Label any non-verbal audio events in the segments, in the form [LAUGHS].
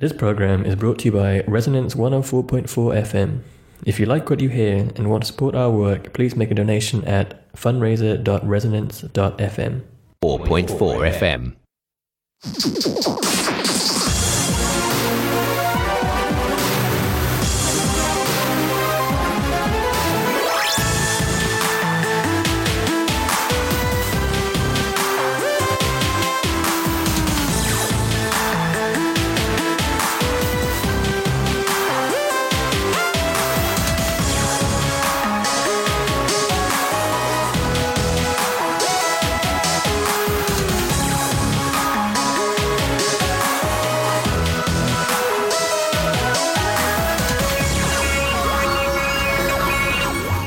This program is brought to you by Resonance 104.4 FM. If you like what you hear and want to support our work, please make a donation at fundraiser.resonance.fm. 4.4 FM.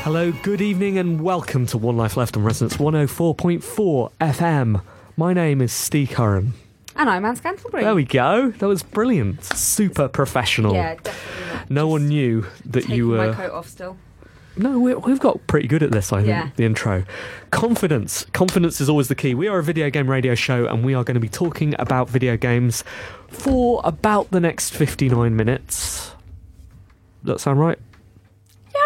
Hello, good evening, and welcome to One Life Left on Resonance 104.4 FM. My name is Steve Curran. And I'm Anne Scantlebury. There we go. That was brilliant. Super professional. Yeah, definitely not. No one knew that Taking you were. my coat off still. No, we, we've got pretty good at this, I think, Yeah. the intro. Confidence. Confidence is always the key. We are a video game radio show, and we are going to be talking about video games for about the next 59 minutes. Does that sound right?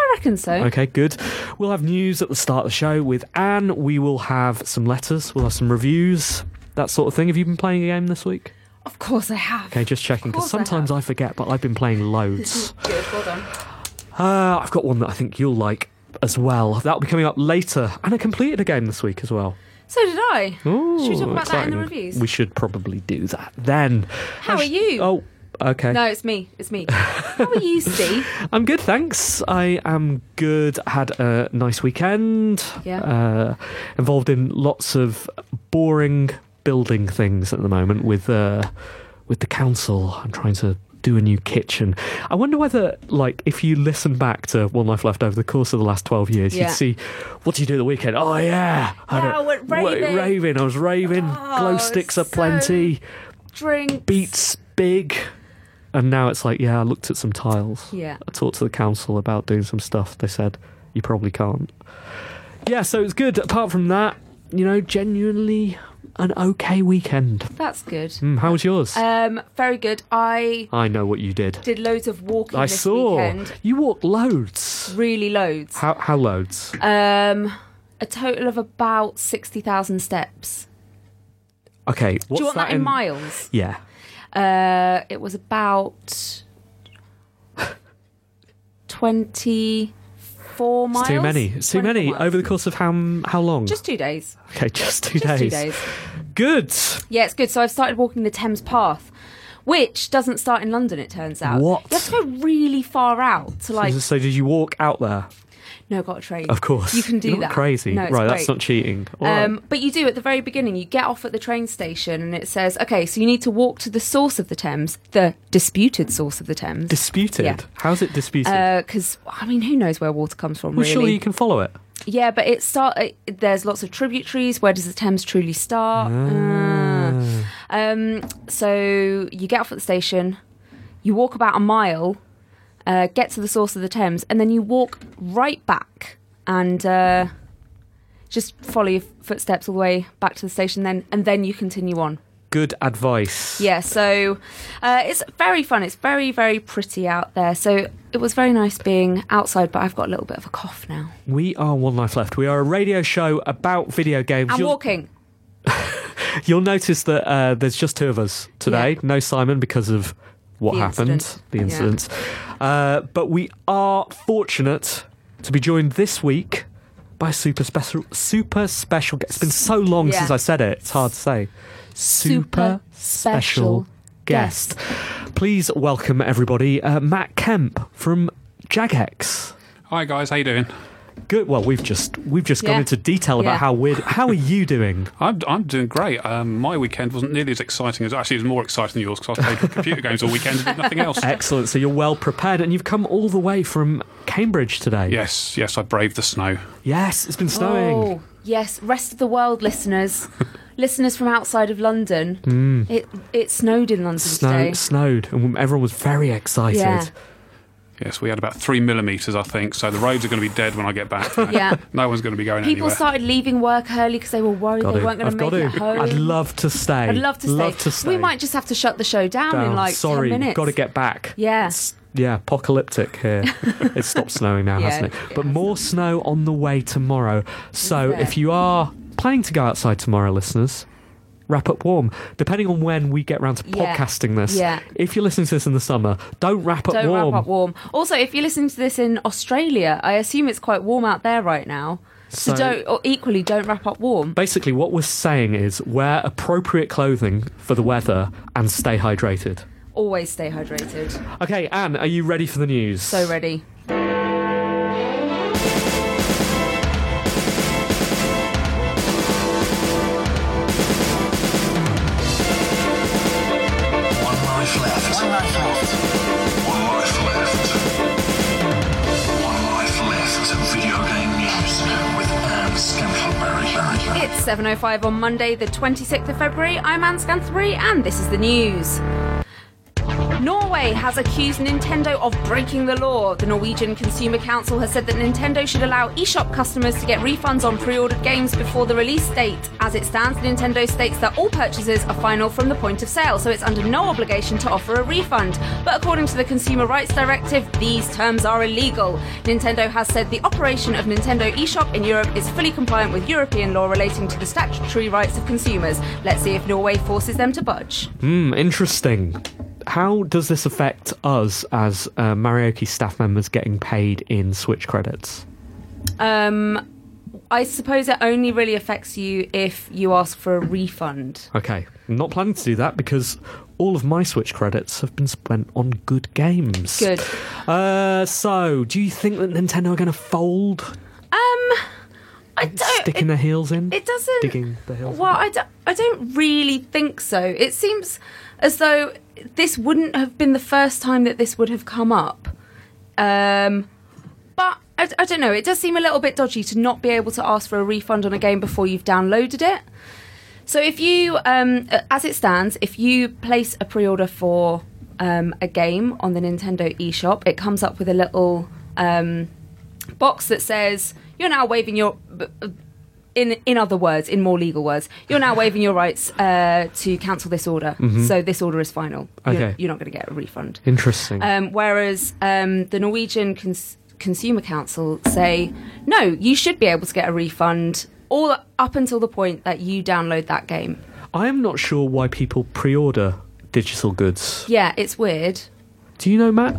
I reckon so. Okay, good. We'll have news at the start of the show with Anne. We will have some letters. We'll have some reviews, that sort of thing. Have you been playing a game this week? Of course I have. Okay, just checking because course I sometimes I, forget, but I've been playing loads. [LAUGHS] Good, well done. uh, I've got one that I think you'll like as well. That'll be coming up later. And I completed a game this week as well. So did I. Ooh, Should we talk about that in the reviews? We should probably do that then. How are you? Oh, okay. No, it's me. It's me. How are you, Steve? [LAUGHS] I'm good, thanks. I am good. Had a nice weekend. Yeah. Uh, involved in lots of boring building things at the moment with uh, with the council. I'm trying to do a new kitchen. I wonder whether, like, if you listen back to One Life Left over the course of the last 12 years, Yeah. you'd see, what do you do the weekend? Oh, yeah. had Yeah, I went raving. raving. I was raving. Oh, Glow sticks are so- plenty. Drink. Beats big. And now it's like, yeah, I looked at some tiles. Yeah. I talked to the council about doing some stuff. They said, you probably can't. Yeah, so it's good. Apart from that, you know, genuinely an okay weekend. That's good. Mm, how was yours? Um, very good. I I know what you did. did loads of walking I this saw. weekend. You walked loads. Really loads. How, how loads? Um, a total of about sixty thousand steps. Okay, what's Do you want that, in in miles? Yeah. Uh, it was about twenty-four miles. It's too many. It's too many. miles. Over the course of how how long? just two days. okay, just two Just days. two days. Good. Yeah, it's good. So I've started walking the Thames Path, which doesn't start in London. It turns out. What? You have to go really far out to like. so did you walk out there? No, got a train. Of course. You can do You're that. Crazy. No, right, that's not cheating. Right. Um, but you do at the very beginning. You get off at the train station, and it says, "Okay, so you need to walk to the source of the Thames, the disputed source of the Thames." disputed. yeah. How's it disputed? Because I mean, who knows where water comes from? well, really? surely you can follow it. Yeah, but it start. It, there's lots of tributaries. Where does the Thames truly start? Ah. Um, so you get off at the station, you walk about a mile, uh, get to the source of the Thames, and then you walk right back and uh, just follow your footsteps all the way back to the station. Then and then you continue on. Good advice. Yeah, so uh, it's very fun. It's very very pretty out there. So it was very nice being outside, but I've got a little bit of a cough now. We are One Life Left. We are a radio show about video games. I'm walking. [LAUGHS] You'll notice that uh, there's just two of us today. Yeah. No Simon because of what The happened, incident. the Yeah. incident. Uh, but we are fortunate to be joined this week by a super special, super special. guest. It's been so long Yeah. since I said it; it's hard to say. Super special guest. Please welcome everybody, uh, Matt Kemp from Jagex. Hi guys, how you doing? Good. Well, we've just we've just gone into detail about Yeah. how weird. How are you doing? [LAUGHS] I'm, I'm doing great. Um, my weekend wasn't nearly as exciting as actually it was more exciting than yours because I played computer games all weekend and did nothing else. Excellent. So you're well prepared, and you've come all the way from Cambridge today. Yes, yes, I braved the snow. Yes, it's been snowing. Oh, yes. Rest of the world listeners, [LAUGHS] listeners from outside of London, it it snowed in London Snow, today. snowed, and everyone was very excited. Yeah. Yes, we had about three millimetres, I think. So the roads are going to be dead when I get back. [LAUGHS] Yeah. [LAUGHS] no one's going to be going People anywhere. started leaving work early because they were worried Got they to. weren't going I've to make to. it home. I'd love to stay. I'd love to stay. Love to stay. We might just have to shut the show down, in like Sorry, 10 minutes. got to get back. Yeah. It's, yeah, apocalyptic here. [LAUGHS] it stopped snowing now, Yeah, hasn't it? it But has. more snow on the way tomorrow. So Yeah. if you are planning to go outside tomorrow, listeners, wrap up warm. Depending on when we get round to Yeah. podcasting this, Yeah. if you're listening to this in the summer, don't wrap up Don't warm. wrap up warm. Also, if you're listening to this in Australia, I assume it's quite warm out there right now. So, So- don't, or equally, don't wrap up warm. Basically, what we're saying is wear appropriate clothing for the weather and stay hydrated. Always stay hydrated. Okay, Anne, are you ready for the news? So ready. 7.05 on Monday, the 26th of February. I'm Anne Scantlebury, and this is the news. Norway has accused Nintendo of breaking the law. The Norwegian Consumer Council has said that Nintendo should allow eShop customers to get refunds on pre ordered games before the release date. As it stands, Nintendo states that all purchases are final from the point of sale, so it's under no obligation to offer a refund. But according to the Consumer Rights Directive, these terms are illegal. Nintendo has said the operation of Nintendo eShop in Europe is fully compliant with European law relating to the statutory rights of consumers. Let's see if Norway forces them to budge. Hmm, interesting. How does this affect us as uh, Marioke staff members getting paid in Switch credits? Um, I suppose it only really affects you if you ask for a refund. Okay, I'm not planning to do that because all of my Switch credits have been spent on good games. Good. Uh, so, do you think that Nintendo are going to fold? Um, I don't. Sticking it, their heels in? it doesn't. Digging the heels Well, I don't, I don't really think so. It seems as though this wouldn't have been the first time that this would have come up. Um, but I, I don't know. It does seem a little bit dodgy to not be able to ask for a refund on a game before you've downloaded it. So if you, um, as it stands, if you place a pre-order for um, a game on the Nintendo eShop, it comes up with a little um, box that says you're now waiving your. In, in other words, in more legal words, you're now waiving your rights uh, to cancel this order. So this order is final. You're- Okay. You're, not going to get a refund. Interesting. Um, whereas um, the Norwegian Cons- Consumer Council say, no, you should be able to get a refund all up until the point that you download that game. I am not sure why people pre order digital goods. Yeah, it's weird. Do you know, Matt?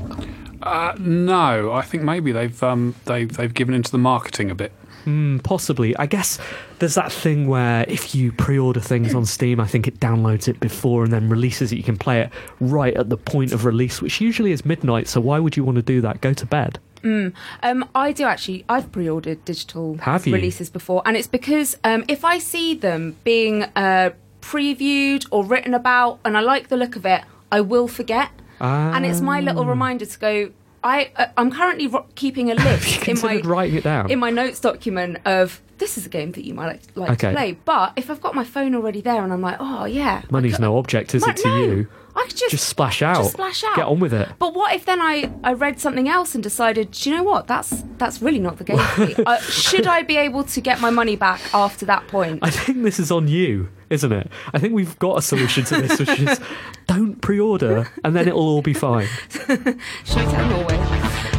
Uh, no, I think maybe they've um, they've they've given into the marketing a bit. Possibly. I guess there's that thing where if you pre order things on Steam, I think it downloads it before and then releases it. You can play it right at the point of release, which usually is midnight. So why would you want to do that? Go to bed. Um, I do actually. I've pre-ordered digital releases before, and it's because um, if I see them being uh, previewed or written about, and I like the look of it, I will forget. And it's my little Ah. reminder to go. I uh, I'm currently ro- keeping a [LAUGHS] list in my writing it down? in my notes document of this is a game that you might like, like Okay. to play. But if I've got my phone already there and I'm like, oh yeah, Money's could- no object, is Mo- it to no, you? I could just Just splash out. Just splash out. Get on with it. But what if then I, I read something else and decided, do you know what? That's that's really not the game for me. [LAUGHS] uh, should I be able to get my money back after that point? I think this is on you, isn't it? I think we've got a solution to this, which is [LAUGHS] don't pre order and then it'll all be fine. [LAUGHS] Norway?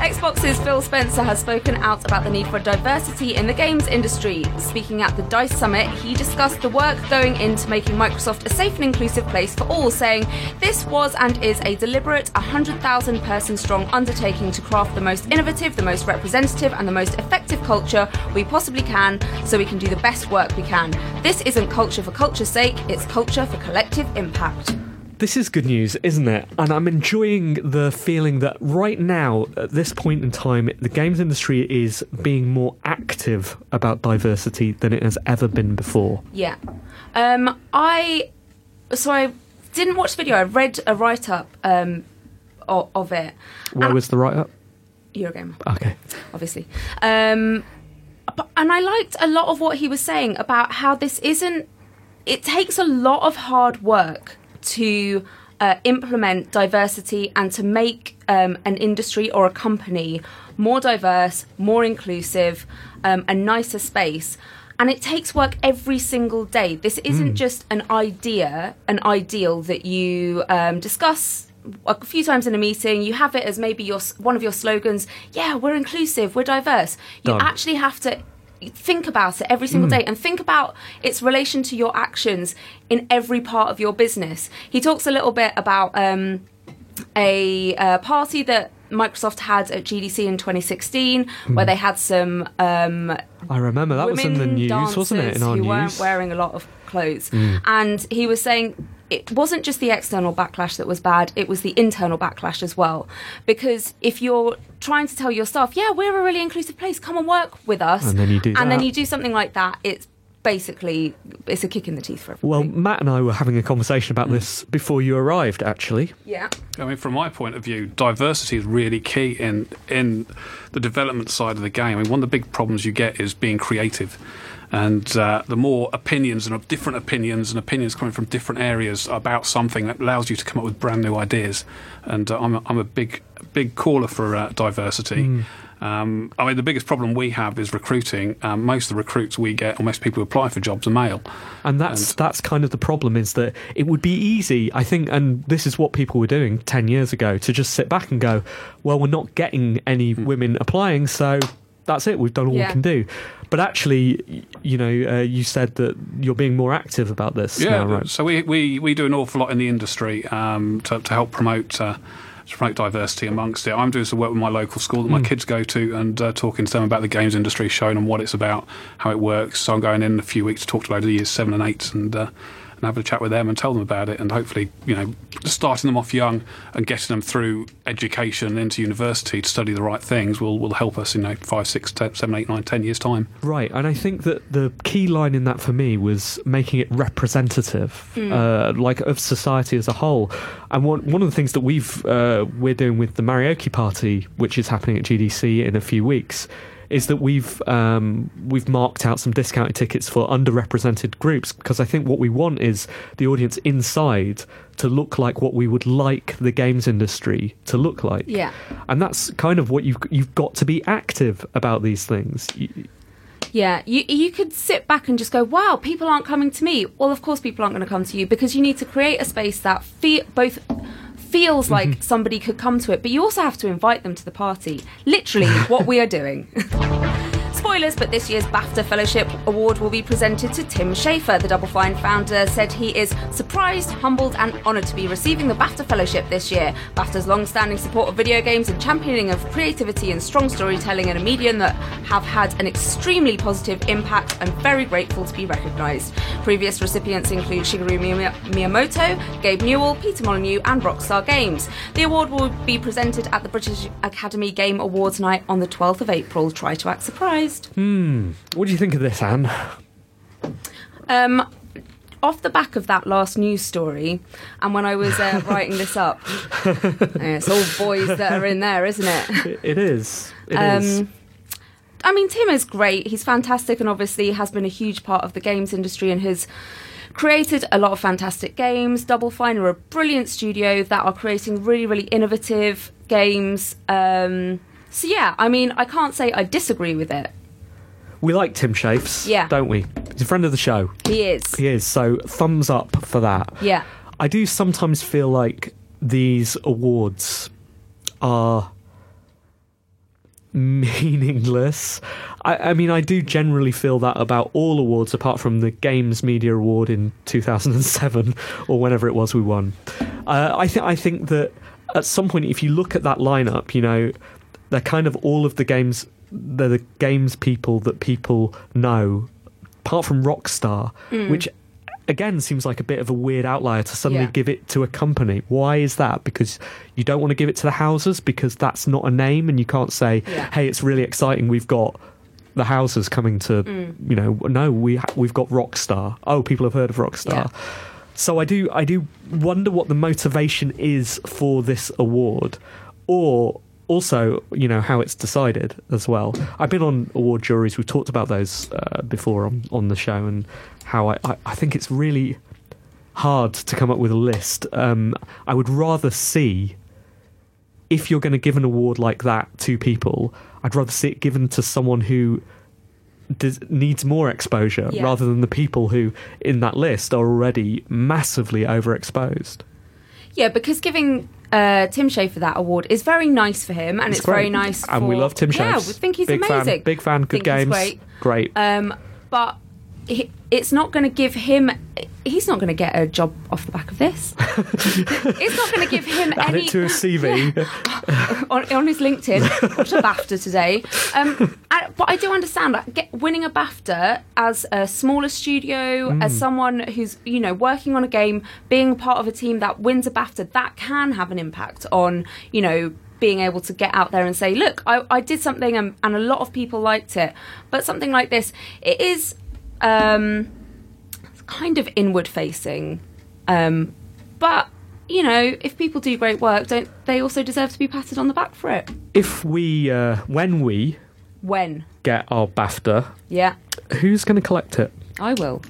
Xbox's Phil Spencer has spoken out about the need for diversity in the games industry. Speaking at the DICE Summit, he discussed the work going into making Microsoft a safe and inclusive place for all, saying, This was and is a deliberate 100,000 person strong undertaking to craft the most innovative, the most representative, and the most effective culture we possibly can so we can do the best work we can. This isn't culture for culture's sake, it's culture for collective impact. This is good news, isn't it? And I'm enjoying the feeling that right now, at this point in time, the games industry is being more active about diversity than it has ever been before. Yeah. Um, I so I didn't watch the video. I read a write up um, of, of it. Where And- was the write up? Eurogamer, Okay. obviously. Um, but, and I liked a lot of what he was saying about how this isn't. It takes a lot of hard work to uh, implement diversity and to make um, an industry or a company more diverse, more inclusive, um, a nicer space. And it takes work every single day. This isn't just an idea, an ideal that you um, discuss a few times in a meeting. You have it as maybe your one of your slogans. Yeah, we're inclusive, we're diverse. You Done. actually have to think about it every single day and think about its relation to your actions in every part of your business. He talks a little bit about um, a uh, party that Microsoft had at GDC in 2016, where they had some um, I remember that was in the news, wasn't it? In our who weren't news. Mm. wearing a lot of clothes, and he was saying it wasn't just the external backlash that was bad; it was the internal backlash as well. Because if you're trying to tell your staff, "Yeah, we're a really inclusive place, come and work with us," And then you do and then you do something like that, it's basically it's a kick in the teeth for Well. Matt and I were having a conversation Mm. about this before you arrived, actually. yeah, I mean, from my point of view, diversity is really key in in the development side of the game. I mean, one of the big problems you get is being creative, and uh, the more opinions and different opinions and opinions coming from different areas about something that allows you to come up with brand new ideas. And uh, I'm a, I'm a big big caller for uh, diversity. Um, I mean, the biggest problem we have is recruiting. Um, most of the recruits we get, or most people who apply for jobs, are male. And that's that's kind of the problem is that it would be easy, I think, and this is what people were doing ten years ago, to just sit back and go, well, we're not getting any women applying, so that's it. We've done all Yeah. we can do. But actually, you know, uh, you said that you're being more active about this Yeah, now, right? so we, we, we do an awful lot in the industry um, to, to help promote uh, to promote diversity amongst it. I'm doing some work with my local school that my kids go to and uh, talking to them about the games industry, showing them what it's about, how it works. So I'm going in, a few weeks to talk to a load of the years seven and eight and. Uh, and have a chat with them and tell them about it, and hopefully, you know, starting them off young and getting them through education into university to study the right things will, will help us in you know, five, six, ten, seven, eight, nine, ten years' time. Right, and I think that the key line in that for me was making it representative, uh, like of society as a whole. And one one of the things that we've uh, we're doing with the Marioke party, which is happening at GDC in a few weeks, is that we've um, we've marked out some discounted tickets for underrepresented groups because I think what we want is the audience inside to look like what we would like the games industry to look like. Yeah. and that's kind of what you've you've got to be active about these things. You- Yeah, you you could sit back and just go, "Wow, people aren't coming to me." Well, of course, people aren't going to come to you because you need to create a space that fe- both feels mm-hmm. like somebody could come to it, but you also have to invite them to the party. Literally, what we are doing. [LAUGHS] Spoilers, but this year's BAFTA Fellowship Award will be presented to Tim Schafer. The Double Fine founder said he is surprised, humbled, and honoured to be receiving the BAFTA Fellowship this year. BAFTA's long standing support of video games and championing of creativity and strong storytelling in a medium that have had an extremely positive impact and very grateful to be recognised. Previous recipients include Shigeru Miyamoto, Gabe Newell, Peter Molyneux, and Rockstar Games. The award will be presented at the British Academy Game Awards night on the 12th of April. Try to act surprised. What do you think of this, Anne? Um, off the back of that last news story, and when I was uh, [LAUGHS] writing this up, [LAUGHS] it's all boys that are in there, isn't it? It- is. It is. Um, I mean, Tim is great. He's fantastic, and obviously has been a huge part of the games industry and has created a lot of fantastic games. Double Fine are a brilliant studio that are creating really, really innovative games. Um, so yeah, I mean, I can't say I disagree with it. We like Tim Shafes, Yeah. don't we? He's a friend of the show. He is. He is. So thumbs up for that. Yeah. I do sometimes feel like these awards are meaningless. I, I mean, I do generally feel that about all awards, apart from the Games Media Award in 2007 or whenever it was we won. Uh, I think I think that at some point, if you look at that lineup, you know, they're kind of all of the games. They're the games people that people know, apart from Rockstar, which again seems like a bit of a weird outlier to suddenly Yeah. give it to a company. Why is that? Because you don't want to give it to the houses because that's not a name, and you can't say, Yeah. "Hey, it's really exciting. We've got." The houses coming to, Mm. you know, no, we ha- we've got Rockstar. Oh, people have heard of Rockstar. Yeah. So I do I do wonder what the motivation is for this award, or also you know how it's decided as well. I've been on award juries. We've talked about those uh, before on on the show, and how I, I I think it's really hard to come up with a list. Um, I would rather see if you're going to give an award like that to people. I'd rather see it given to someone who does, needs more exposure Yeah. rather than the people who in that list are already massively overexposed. Yeah, because giving uh, Tim Schafer that award is very nice for him, and it's, very nice. and we for- love Tim Schafer. Yeah, we think he's big amazing. Fan, big fan, good games. great. Great. Um, but he, it's not going to give him. He's not going to get a job off the back of this. [LAUGHS] it's not going to give him Add any it to his CV. [LAUGHS] on, on his LinkedIn. Got a BAFTA today. Um, I, but I do understand that get, winning a BAFTA as a smaller studio, Mm. as someone who's you know working on a game, being part of a team that wins a BAFTA, that can have an impact on you know being able to get out there and say, look, I, I did something and, and a lot of people liked it. But something like this, it is um, it's kind of inward facing. Um, but you know, if people do great work, don't they also deserve to be patted on the back for it? if we, uh, when we When? get our BAFTA, Yeah, who's going to collect it? I will.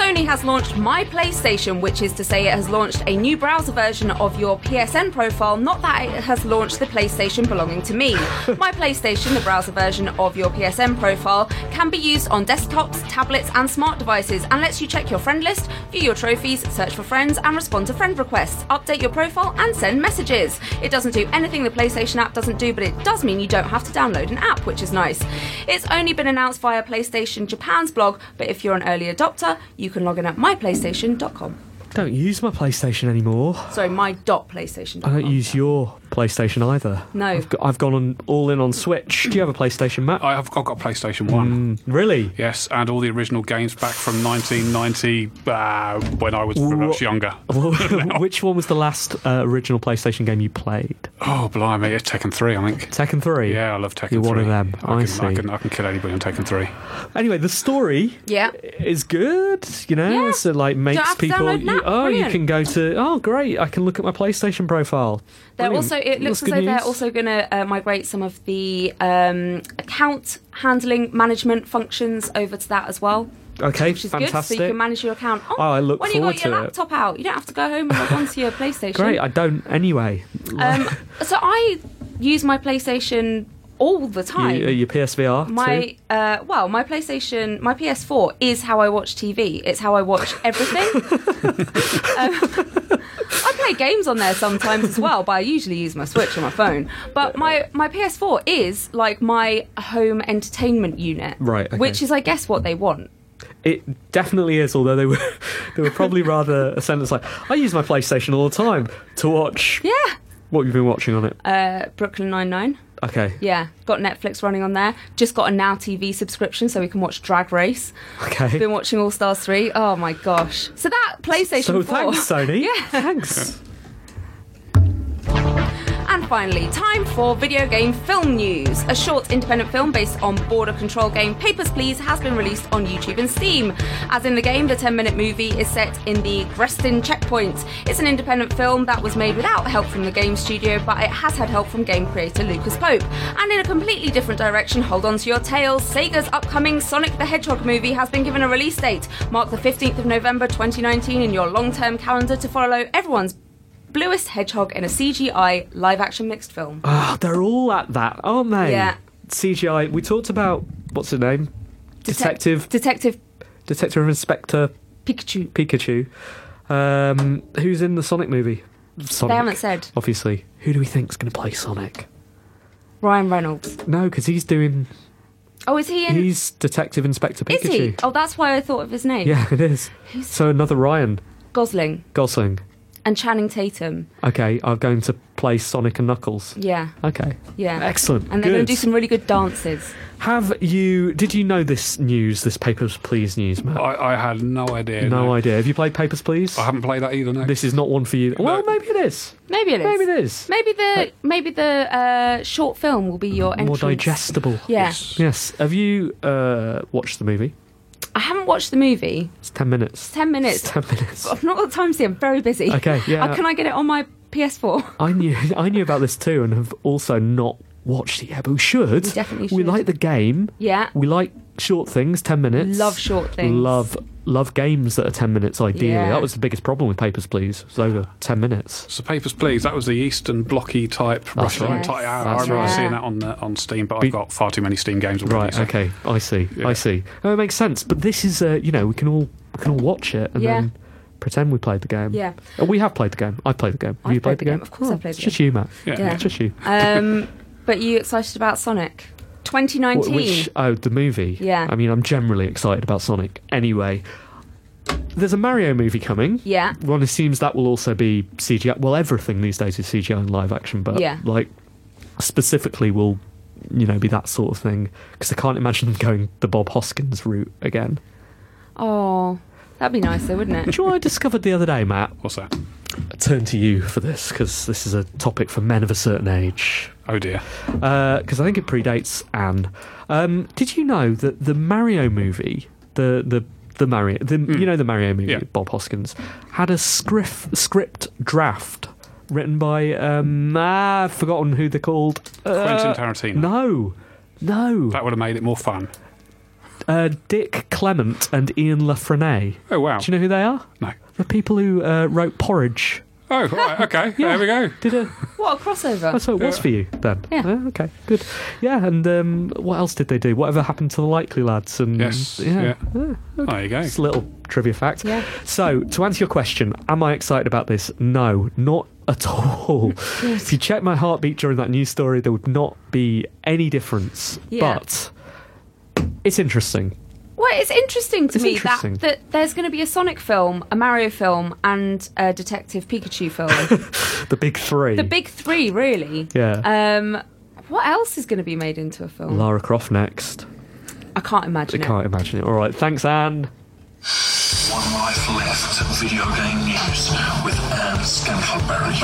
Sony has launched My PlayStation, which is to say it has launched a new browser version of your PSN profile, not that it has launched the PlayStation belonging to me. [LAUGHS] My PlayStation, the browser version of your PSN profile, can be used on desktops, tablets, and smart devices and lets you check your friend list, view your trophies, search for friends, and respond to friend requests, update your profile, and send messages. It doesn't do anything the PlayStation app doesn't do, but it does mean you don't have to download an app, which is nice. It's only been announced via PlayStation Japan's blog, but if you're an early adopter, you can log in at myplaystation.com. Don't use my PlayStation anymore. Sorry, my dot PlayStation. I don't use your PlayStation either. No. I've, got, I've gone on, all in on Switch. Do you have a PlayStation, Matt? I have I've got a PlayStation One. Mm, really? Yes, and all the original games back from 1990 uh, when I was much younger. [LAUGHS] [LAUGHS] Which one was the last uh, original PlayStation game you played? Oh, blimey, it's Tekken 3, I think. Tekken 3? Yeah, I love Tekken You're 3. one of them. I, I can, see. I, can, I can kill anybody on Tekken 3. Anyway, the story Yeah. is good. You know, Yeah. so like makes have to people. download an oh, you can go to. Oh, great! I can look at my PlayStation profile. They're Brilliant. also. It looks That's as though they're also going to uh, migrate some of the um, account handling management functions over to that as well. okay. Which is fantastic. good, so you can manage your account. Oh, Oh, I look when you got your to it. laptop out, you don't have to go home and log onto your [LAUGHS] PlayStation. Great. I don't anyway. Um, [LAUGHS] so I use my PlayStation all the time. You, uh, your PSVR. my uh, well, my PlayStation, my PS4 is how I watch TV. It's how I watch [LAUGHS] everything. um, [LAUGHS] I play games on there sometimes as well, but I usually use my Switch or my phone. But my my PS4 is like my home entertainment unit, Right, okay. Which is, I guess, what they want. It definitely is. Although they were, [LAUGHS] they were probably rather a sentence like, "I use my PlayStation all the time to watch." Yeah. What you've been watching on it? Uh, Brooklyn Nine Nine. Okay. Yeah, got Netflix running on there. Just got a Now TV subscription so we can watch Drag Race. Okay. Been watching All Stars 3. Oh my gosh. So that PlayStation So 4. thanks, Sony. [LAUGHS] Yeah. Thanks. And finally, time for video game film news. A short independent film based on border control game Papers, Please has been released on YouTube and Steam. As in the game, the 10 minute movie is set in the Grestin checkpoint. It's an independent film that was made without help from the game studio, but it has had help from game creator Lucas Pope. And in a completely different direction, hold on to your tails, Sega's upcoming Sonic the Hedgehog movie has been given a release date. Mark the 15th of November 2019 in your long term calendar to follow everyone's bluest hedgehog in a CGI live action mixed film. Oh, they're all at that, aren't they? Yeah. CGI. We talked about what's her name? Detective. Detective Detective Inspector Pikachu. Pikachu. Um, who's in the Sonic movie? Sonic. They haven't said. Obviously. Who do we think's going to play Sonic? Ryan Reynolds. No, because he's doing. Oh, is he in? He's Detective Inspector is Pikachu. he? Oh, that's why I thought of his name. Yeah, it is. So another Ryan Gosling Gosling. And Channing Tatum. Okay, I'm going to play Sonic and Knuckles. Yeah, Okay. yeah. Excellent. And they're going to do some really good dances. Have you? Did you know this news? This Papers Please news, Matt? I, I had no idea. no, idea. Have you played Papers Please? I haven't played that either. No. This is not one for you. Well, maybe it is. Maybe it is. Maybe it is. Maybe the maybe the uh, short film will be your More digestible. Yeah. Yes. Have you uh, watched the movie? I haven't watched the movie. It's ten minutes. It's ten minutes. It's ten minutes. I've not got time to see. I'm very busy. Okay, yeah. Uh, can I get it on my PS4? I knew I knew about this too, and have also not watched it yet. But we should. We definitely We like the game. Yeah. We like short things, ten minutes. Love short things. Love love games that are ten minutes. Ideally, Yeah. that was the biggest problem with Papers, Please. It's over ten minutes. So Papers, Please. That was the Eastern blocky type Russian right. type. I That's remember right. seeing that on the, on Steam, but Be- I've got far too many Steam games already. Right. so- Okay. I see. I see. Oh, it makes sense. But this is, uh, you know, we can all we can all watch it and Yeah. then pretend we played the game. Yeah. Oh, we have played the game. I've played the game. Have I've you played, played the game. Of course Oh, I've played It's the just you, Matt. Yeah. Yeah. It's just you. Um, but you excited about Sonic? 2019. Which oh the movie? Yeah. I mean, I'm generally excited about Sonic. Anyway, there's a Mario movie coming. Yeah. One assumes that will also be CGI. Well, everything these days is CGI and live action, but Yeah. like specifically will you know be that sort of thing because I can't imagine them going the Bob Hoskins route again. Oh, that'd be nice though, wouldn't Do it? you know what I discovered the other day, Matt? What's that? I turn to you for this because this is a topic for men of a certain age. Oh dear. because I think it predates Anne. Um, did you know that the Mario movie, the the the Mario, the, you know the Mario movie. Yeah. Bob Hoskins, had a script script draft written by um, ah, I've forgotten who they're called. Quentin Uh, Tarantino. No, no, That would have made it more fun. uh, Dick Clement and Ian La Frenais. Oh wow. Do you know who they are? No. The people who uh, wrote Porridge. Oh right. Okay. [LAUGHS] Yeah. There we go. Did a [LAUGHS] What a crossover! That's what it was for you then. Yeah. Uh, okay, good. Yeah, and um, what else did they do? Whatever happened to the Likely Lads? And Yes, yeah, yeah. Uh, There you go. Just a little trivia fact. Yeah. So to answer your question, am I excited about this? No, not at [LAUGHS] all. if you check my heartbeat during that news story, there would not be any difference. Yeah. But it's interesting. Well, it's interesting to It's me interesting. that that there's going to be a Sonic film, a Mario film, and a Detective Pikachu film. [LAUGHS] The big three. the big three, really. Yeah. Um, what else is going to be made into a film? Lara Croft next. I can't I imagine it. I can't imagine it. All right, thanks, Anne. One life left. Video game news with Anne Scantlebury.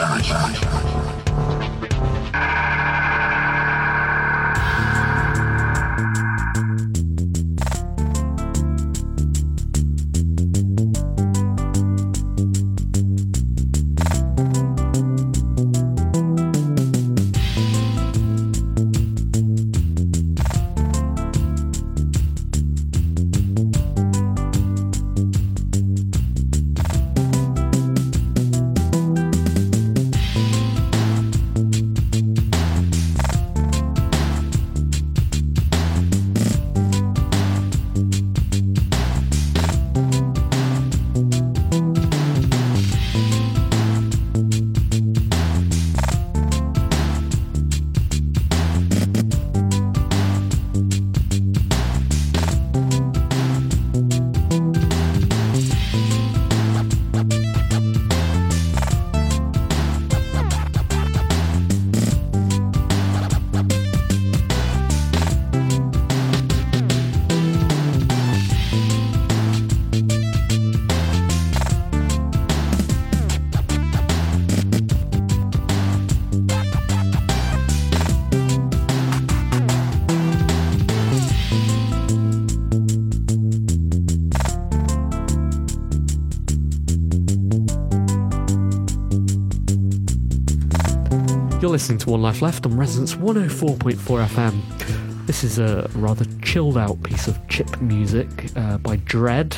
Listening to One Life Left on Resonance 104.4 FM. This is a rather chilled out piece of chip music uh, by Dread.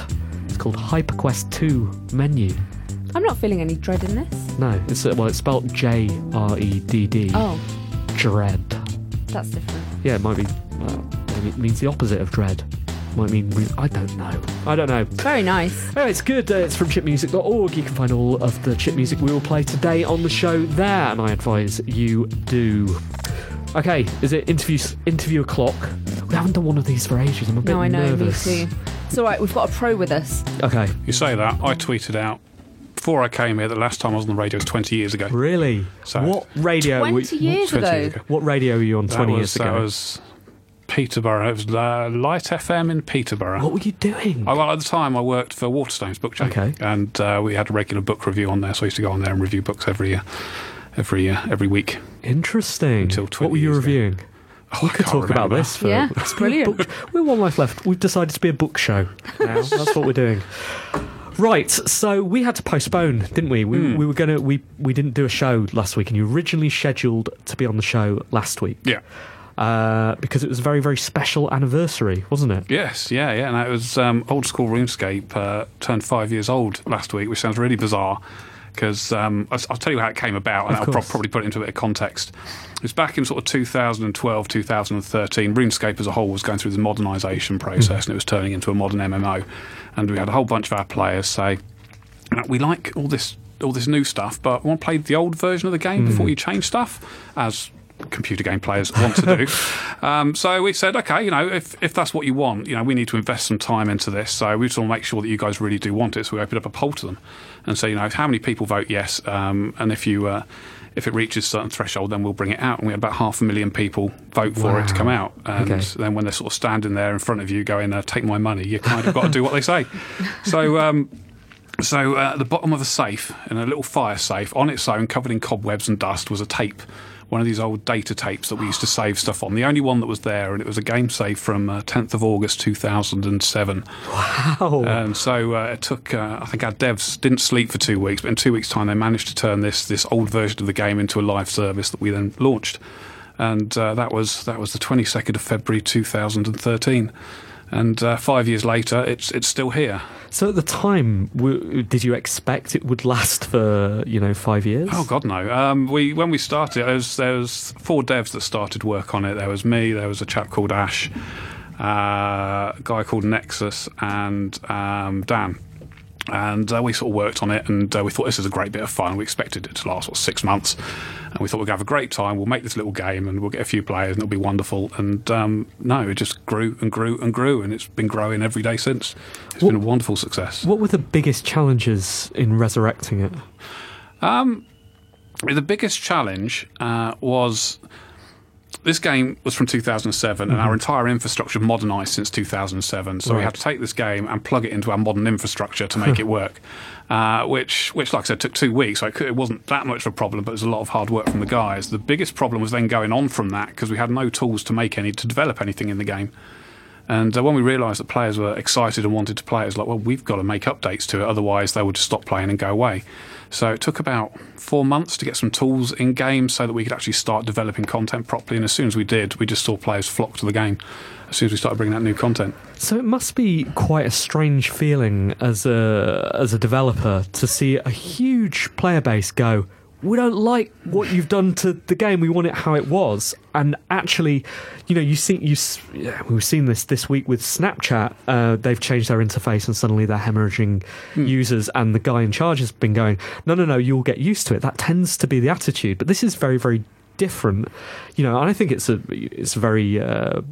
It's called HyperQuest 2 Menu. I'm not feeling any dread in this. No, it's uh, well, it's spelled J R E D D. Oh, Dread. that's different. Yeah, it might be. Well, it means the opposite of dread. Might mean re- I don't know. I don't know. Very nice. Oh, it's good. Uh, it's from chipmusic.org. You can find all of the chip music we will play today on the show there, and I advise you do. Okay, is it interview interview o'clock? We haven't done one of these for ages. I'm a bit nervous. No, I know, nervous. me too. It's all right. We've got a pro with us. Okay, You say that, I tweeted out before I came here the last time I was on the radio was 20 years ago. really? So- what radio? were- 20 years 20 ago. years ago. What radio were you on That 20 was, years ago? That was Peterborough. It was uh, Lite FM in Peterborough. What were you doing? I, well, at the time, I worked for Waterstones Book Chain, Okay. and uh, we had a regular book review on there. So I used to go on there and review books every year, every uh, every week. Interesting. Until what were you years ago. reviewing? Oh, we I could can't talk about this. For, Yeah, [LAUGHS] it's brilliant. Book- we're one life left. We've decided to be a book show. Now. That's what we're doing. Right, so we had to postpone, didn't we? We, Hmm. we were gonna we we didn't do a show last week, and you originally scheduled to be on the show last week. Yeah. Uh, because it was a very very special anniversary, wasn't it? Yes, yeah, yeah. And it was um, old school RuneScape uh, turned five years old last week, which sounds really bizarre. Because um, I'll, I'll tell you how it came about, and I'll pro- probably put it into a bit of context. It was back in sort of 2012, 2013. RuneScape as a whole was going through the modernisation process, and it was turning into a modern MMO. And we had a whole bunch of our players say, "Uh, "We like all this, all this new stuff, but we want to play the old version of the game before you change stuff." As computer game players want to do. [LAUGHS] um, so we said, okay, you know, if, if that's what you want, you know, we need to invest some time into this. So we just want to make sure that you guys really do want it. So we opened up a poll to them and say, you know, how many people vote yes, um, and if you uh, if it reaches a certain threshold, then we'll bring it out. And we had about half a million people vote for it to come out. And Okay. then when they're sort of standing there in front of you, going, uh, "Take my money," you kind of got to do what they say. [LAUGHS] So. Um, so uh, at the bottom of a safe, in a little fire safe, on its own, covered in cobwebs and dust, was a tape. One of these old data tapes that we used to save stuff on. The only one that was there, and it was a game save from uh, 10th of August 2007. Wow! And so uh, it took, uh, I think our devs didn't sleep for two weeks, but in two weeks' time they managed to turn this this old version of the game into a live service that we then launched. And uh, that was that was the 22nd of February 2013. And uh, five years later, it's it's still here. so at the time, w- did you expect it would last for you know five years? Oh God, no. Um, we when we started, there was, there was four devs that started work on it. There was me. There was a chap called Ash, uh, a guy called Nexus, and um, Dan. And uh, we sort of worked on it, and uh, we thought this is a great bit of fun. We expected it to last what, six months, and we thought we'd have a great time. We'll make this little game, and we'll get a few players, and it'll be wonderful. And um, no, it just grew and grew and grew, and it's been growing every day since. It's been a wonderful success. What were the biggest challenges in resurrecting it? Um, the biggest challenge uh, was this game was from 2007, and our entire infrastructure modernised since 2007. So we had to take this game and plug it into our modern infrastructure to make [LAUGHS] it work. Uh, which, which, like I said, took two weeks. So it, could, it wasn't that much of a problem, but it was a lot of hard work from the guys. The biggest problem was then going on from that because we had no tools to make any to develop anything in the game. And uh, when we realised that players were excited and wanted to play, it was like, well, we've got to make updates to it, otherwise they would just stop playing and go away. So it took about four months to get some tools in game so that we could actually start developing content properly. And as soon as we did, we just saw players flock to the game as soon as we started bringing out new content. So it must be quite a strange feeling as a as a developer to see a huge player base go. We don't like what you've done to the game. We want it how it was. And actually, you know, you see, you yeah, we've seen this this week with Snapchat. Uh, they've changed their interface, and suddenly they're hemorrhaging users. And the guy in charge has been going, "No, no, no, you'll get used to it." That tends to be the attitude. But this is very, very different. You know, and I think it's a it's a very uh,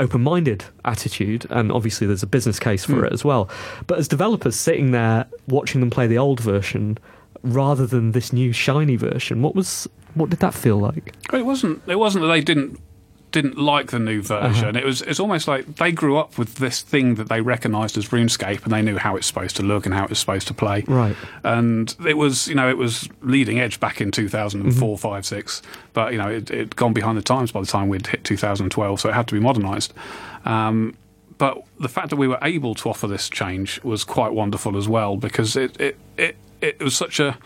open-minded attitude and obviously there's a business case for it as well but as developers sitting there watching them play the old version rather than this new shiny version what was what did that feel like It wasn't. It wasn't that they didn't didn't like the new version. Uh-huh. It was. It's almost like they grew up with this thing that they recognised as RuneScape, and they knew how it's supposed to look and how it was supposed to play. Right. And it was, you know, it was leading edge back in 2004, Mm-hmm. 5, 6. But you know, it had gone behind the times by the time we'd hit 2012, so it had to be modernised. Um, but the fact that we were able to offer this change was quite wonderful as well because it it, it, it was such a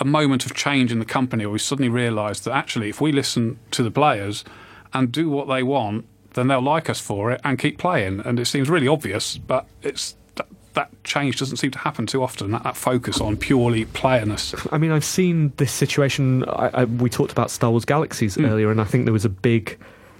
a moment of change in the company where we suddenly realised that actually if we listen to the players and do what they want, then they'll like us for it and keep playing. And it seems really obvious, but it's that, that change doesn't seem to happen too often. That, that focus on purely playerness. i mean i've seen this situation I, I, we talked about star wars galaxies Hmm. earlier and i think there was a big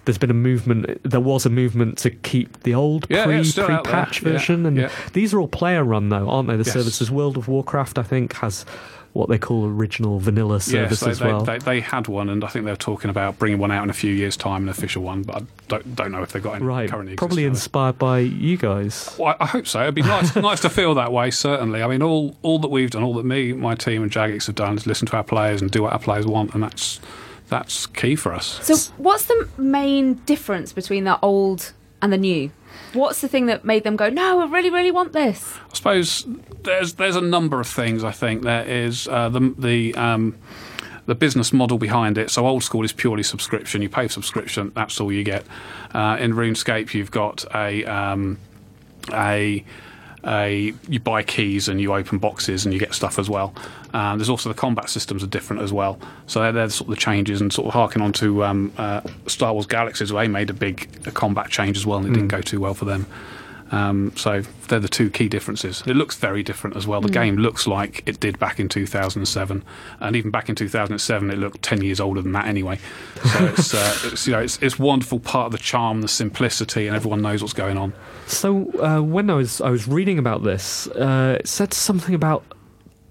there's been a movement there was a movement to keep the old Yeah, pre yeah, pre patch Yeah, version and yeah. these are all player run though aren't they the Yes. services world of warcraft i think has what they call original vanilla service yes, they, as well. they, they had one, and I think they're talking about bringing one out in a few years' time, an official one. But I don't don't know if they've got any right, currently. probably inspired by you guys. Well, I I hope so. It'd be nice, [LAUGHS] nice to feel that way. Certainly. I mean, all all that we've done, all that me, my team, and Jagex have done is listen to our players and do what our players want, and that's that's key for us. So, what's the main difference between the old and the new? What's the thing that made them go, no, I really, really want this? I suppose there's there's a number of things. I think there is uh, the the um, the business model behind it. So old school is purely subscription. You pay for subscription. That's all you get. Uh, in RuneScape, you've got a um, a a you buy keys and you open boxes and you get stuff as well. Um, there's also the combat systems are different as well. So they're, they're sort of the changes and sort of harking on to um, uh, Star Wars Galaxies. They made a big uh, combat change as well, and it didn't go too well for them. Um, so they're the two key differences. It looks very different as well. The game looks like it did back in 2007, and even back in 2007, it looked 10 years older than that anyway. So [LAUGHS] it's, uh, it's you know it's, it's wonderful part of the charm, the simplicity, and everyone knows what's going on. So uh, when I was I was reading about this, uh, it said something about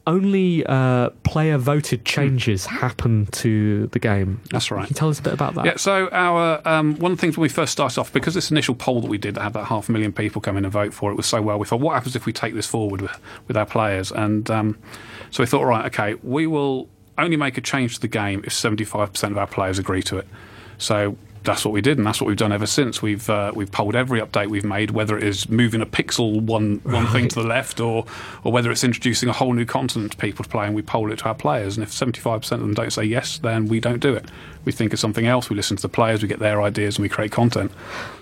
only uh, player voted changes happen to the game. That's right. Can you tell us a bit about that? Yeah, so our um, one of the things when we first started off, because this initial poll that we did that had that half a million people come in and vote for it was so well, we thought, what happens if we take this forward with, with our players? And um, so we thought, right, okay, we will only make a change to the game if 75% of our players agree to it. So that's what we did, and that's what we've done ever since. We've uh, we've polled every update we've made, whether it is moving a pixel one one thing to the left, or or whether it's introducing a whole new continent to people to play, and we poll it to our players. And if seventy five percent of them don't say yes, then we don't do it. We think of something else. We listen to the players, we get their ideas, and we create content.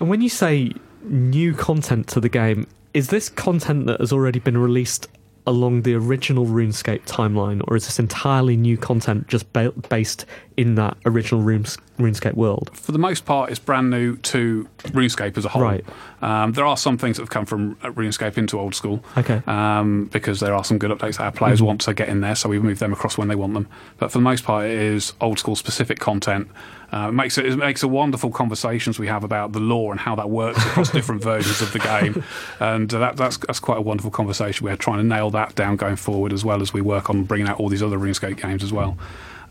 And when you say new content to the game, is this content that has already been released along the original RuneScape timeline, or is this entirely new content just ba- based in that original Runes- RuneScape world? For the most part, it's brand new to RuneScape as a whole. Right. Um, there are some things that have come from uh, RuneScape into old school. Okay. um, because there are some good updates that our players want to get in there, so we move them across when they want them. But for the most part, it is old school specific content. Uh, it makes it, it makes a wonderful conversations we have about the lore and how that works across different [LAUGHS] versions of the game, and uh, that, that's that's quite a wonderful conversation. We're trying to nail that down going forward, as well as we work on bringing out all these other RuneScape games as well.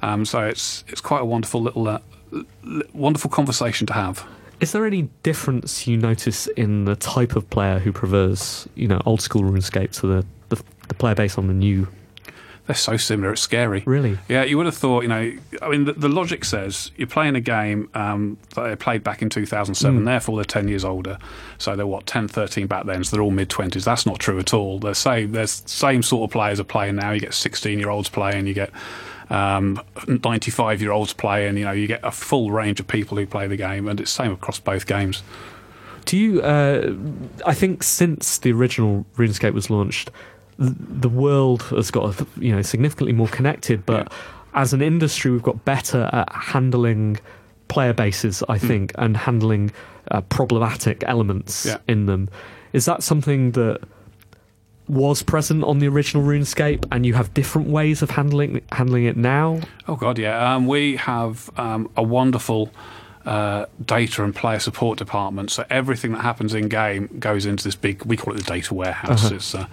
Um, so it's it's quite a wonderful little uh, wonderful conversation to have. Is there any difference you notice in the type of player who prefers, you know, old school RuneScape to the, the, the player based on the new? They're so similar, it's scary. Really? Yeah, you would have thought, you know, I mean, the, the logic says you're playing a game um, that they played back in 2007, Mm. therefore they're 10 years older. So they're what, 10, 13 back then, so they're all mid 20s. That's not true at all. They're same, there's same sort of players are playing now. You get 16 year olds playing, you get 95 year olds playing, you know, you get a full range of people who play the game, and it's same across both games. Do you? Uh, I think since the original RuneScape was launched, the world has got you know significantly more connected. But as an industry, we've got better at handling player bases, I think, and handling uh, problematic elements Yeah. in them. Is that something that was present on the original RuneScape, and you have different ways of handling handling it now? Oh God, yeah. Um, we have um, a wonderful uh, data and player support department. So everything that happens in game goes into this big. We call it the data warehouse. It's, uh,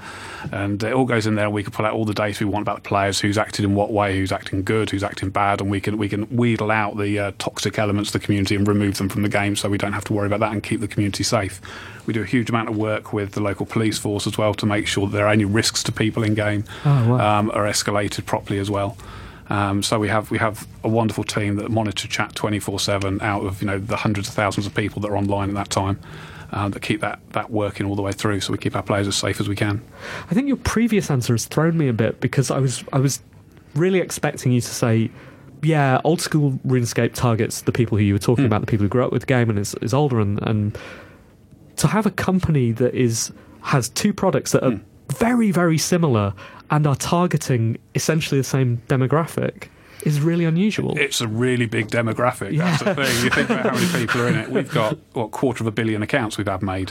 and it all goes in there. and We can pull out all the data we want about the players, who's acted in what way, who's acting good, who's acting bad, and we can we can wheedle out the uh, toxic elements of the community and remove them from the game, so we don't have to worry about that and keep the community safe. We do a huge amount of work with the local police force as well to make sure that there are any risks to people in game Oh, wow. um, are escalated properly as well. Um, so we have we have a wonderful team that monitor chat twenty four seven out of you know the hundreds of thousands of people that are online at that time uh, that keep that that working all the way through. So we keep our players as safe as we can. I think your previous answer has thrown me a bit because I was I was really expecting you to say, yeah, old school RuneScape targets the people who you were talking about, the people who grew up with the game and is, is older, and, and to have a company that is has two products that are very very similar and are targeting essentially the same demographic is really unusual. It's a really big demographic. That's the thing. You think about how many people are in it. We've got what quarter of a billion accounts we've had made.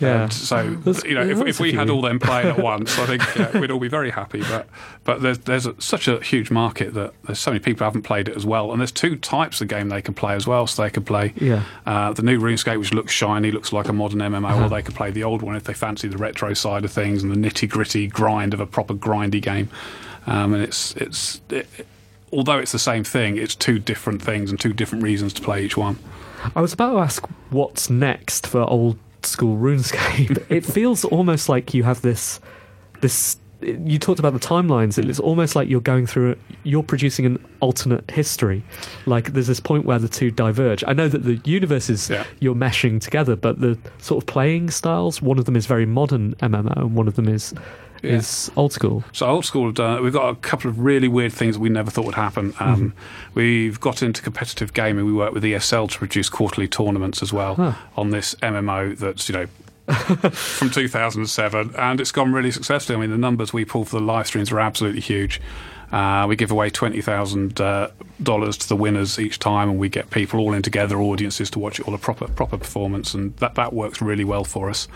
Yeah. And so That's- you know, if, if we had all them playing at [LAUGHS] once, I think yeah, we'd all be very happy. But but there's there's a, such a huge market that there's so many people who haven't played it as well, and there's two types of game they can play as well. So they can play Yeah. uh, the new RuneScape, which looks shiny, looks like a modern MMO, Uh-huh. or they could play the old one if they fancy the retro side of things and the nitty gritty grind of a proper grindy game. um, and it's it's it, although it's the same thing, it's two different things and two different reasons to play each one. I was about to ask what's next for old school RuneScape. [LAUGHS] it feels almost like you have this this you talked about the timelines it's almost like you're going through you're producing an alternate history like there's this point where the two diverge i know that the universes Yeah. you're meshing together but the sort of playing styles one of them is very modern mmo and one of them is is old school So old school have done. We've got a couple of really weird things we never thought would happen. Um, We've got into competitive gaming. We work with ESL to produce quarterly tournaments as well Huh. on this MMO. That's you know. [LAUGHS] from 2007, and it's gone really successfully. I mean, the numbers we pull for the live streams are absolutely huge. Uh, we give away twenty thousand uh, dollars to the winners each time, and we get people all in together, audiences to watch it all a proper proper performance, and that that works really well for us.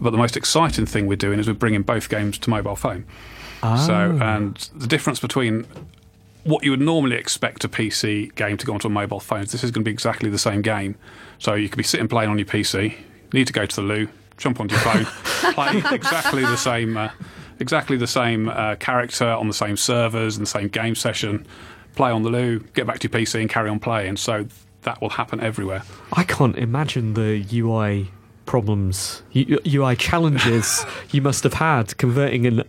But the most exciting thing we're doing is we're bringing both games to mobile phone. So, and the difference between what you would normally expect a PC game to go onto a mobile phone, this is going to be exactly the same game. So you could be sitting playing on your PC, need to go to the loo, jump onto your phone, [LAUGHS] play exactly the same, uh, exactly the same uh, character on the same servers and the same game session. Play on the loo, get back to your PC and carry on playing. So that will happen everywhere. I can't imagine the UI problems, UI challenges you must have had converting an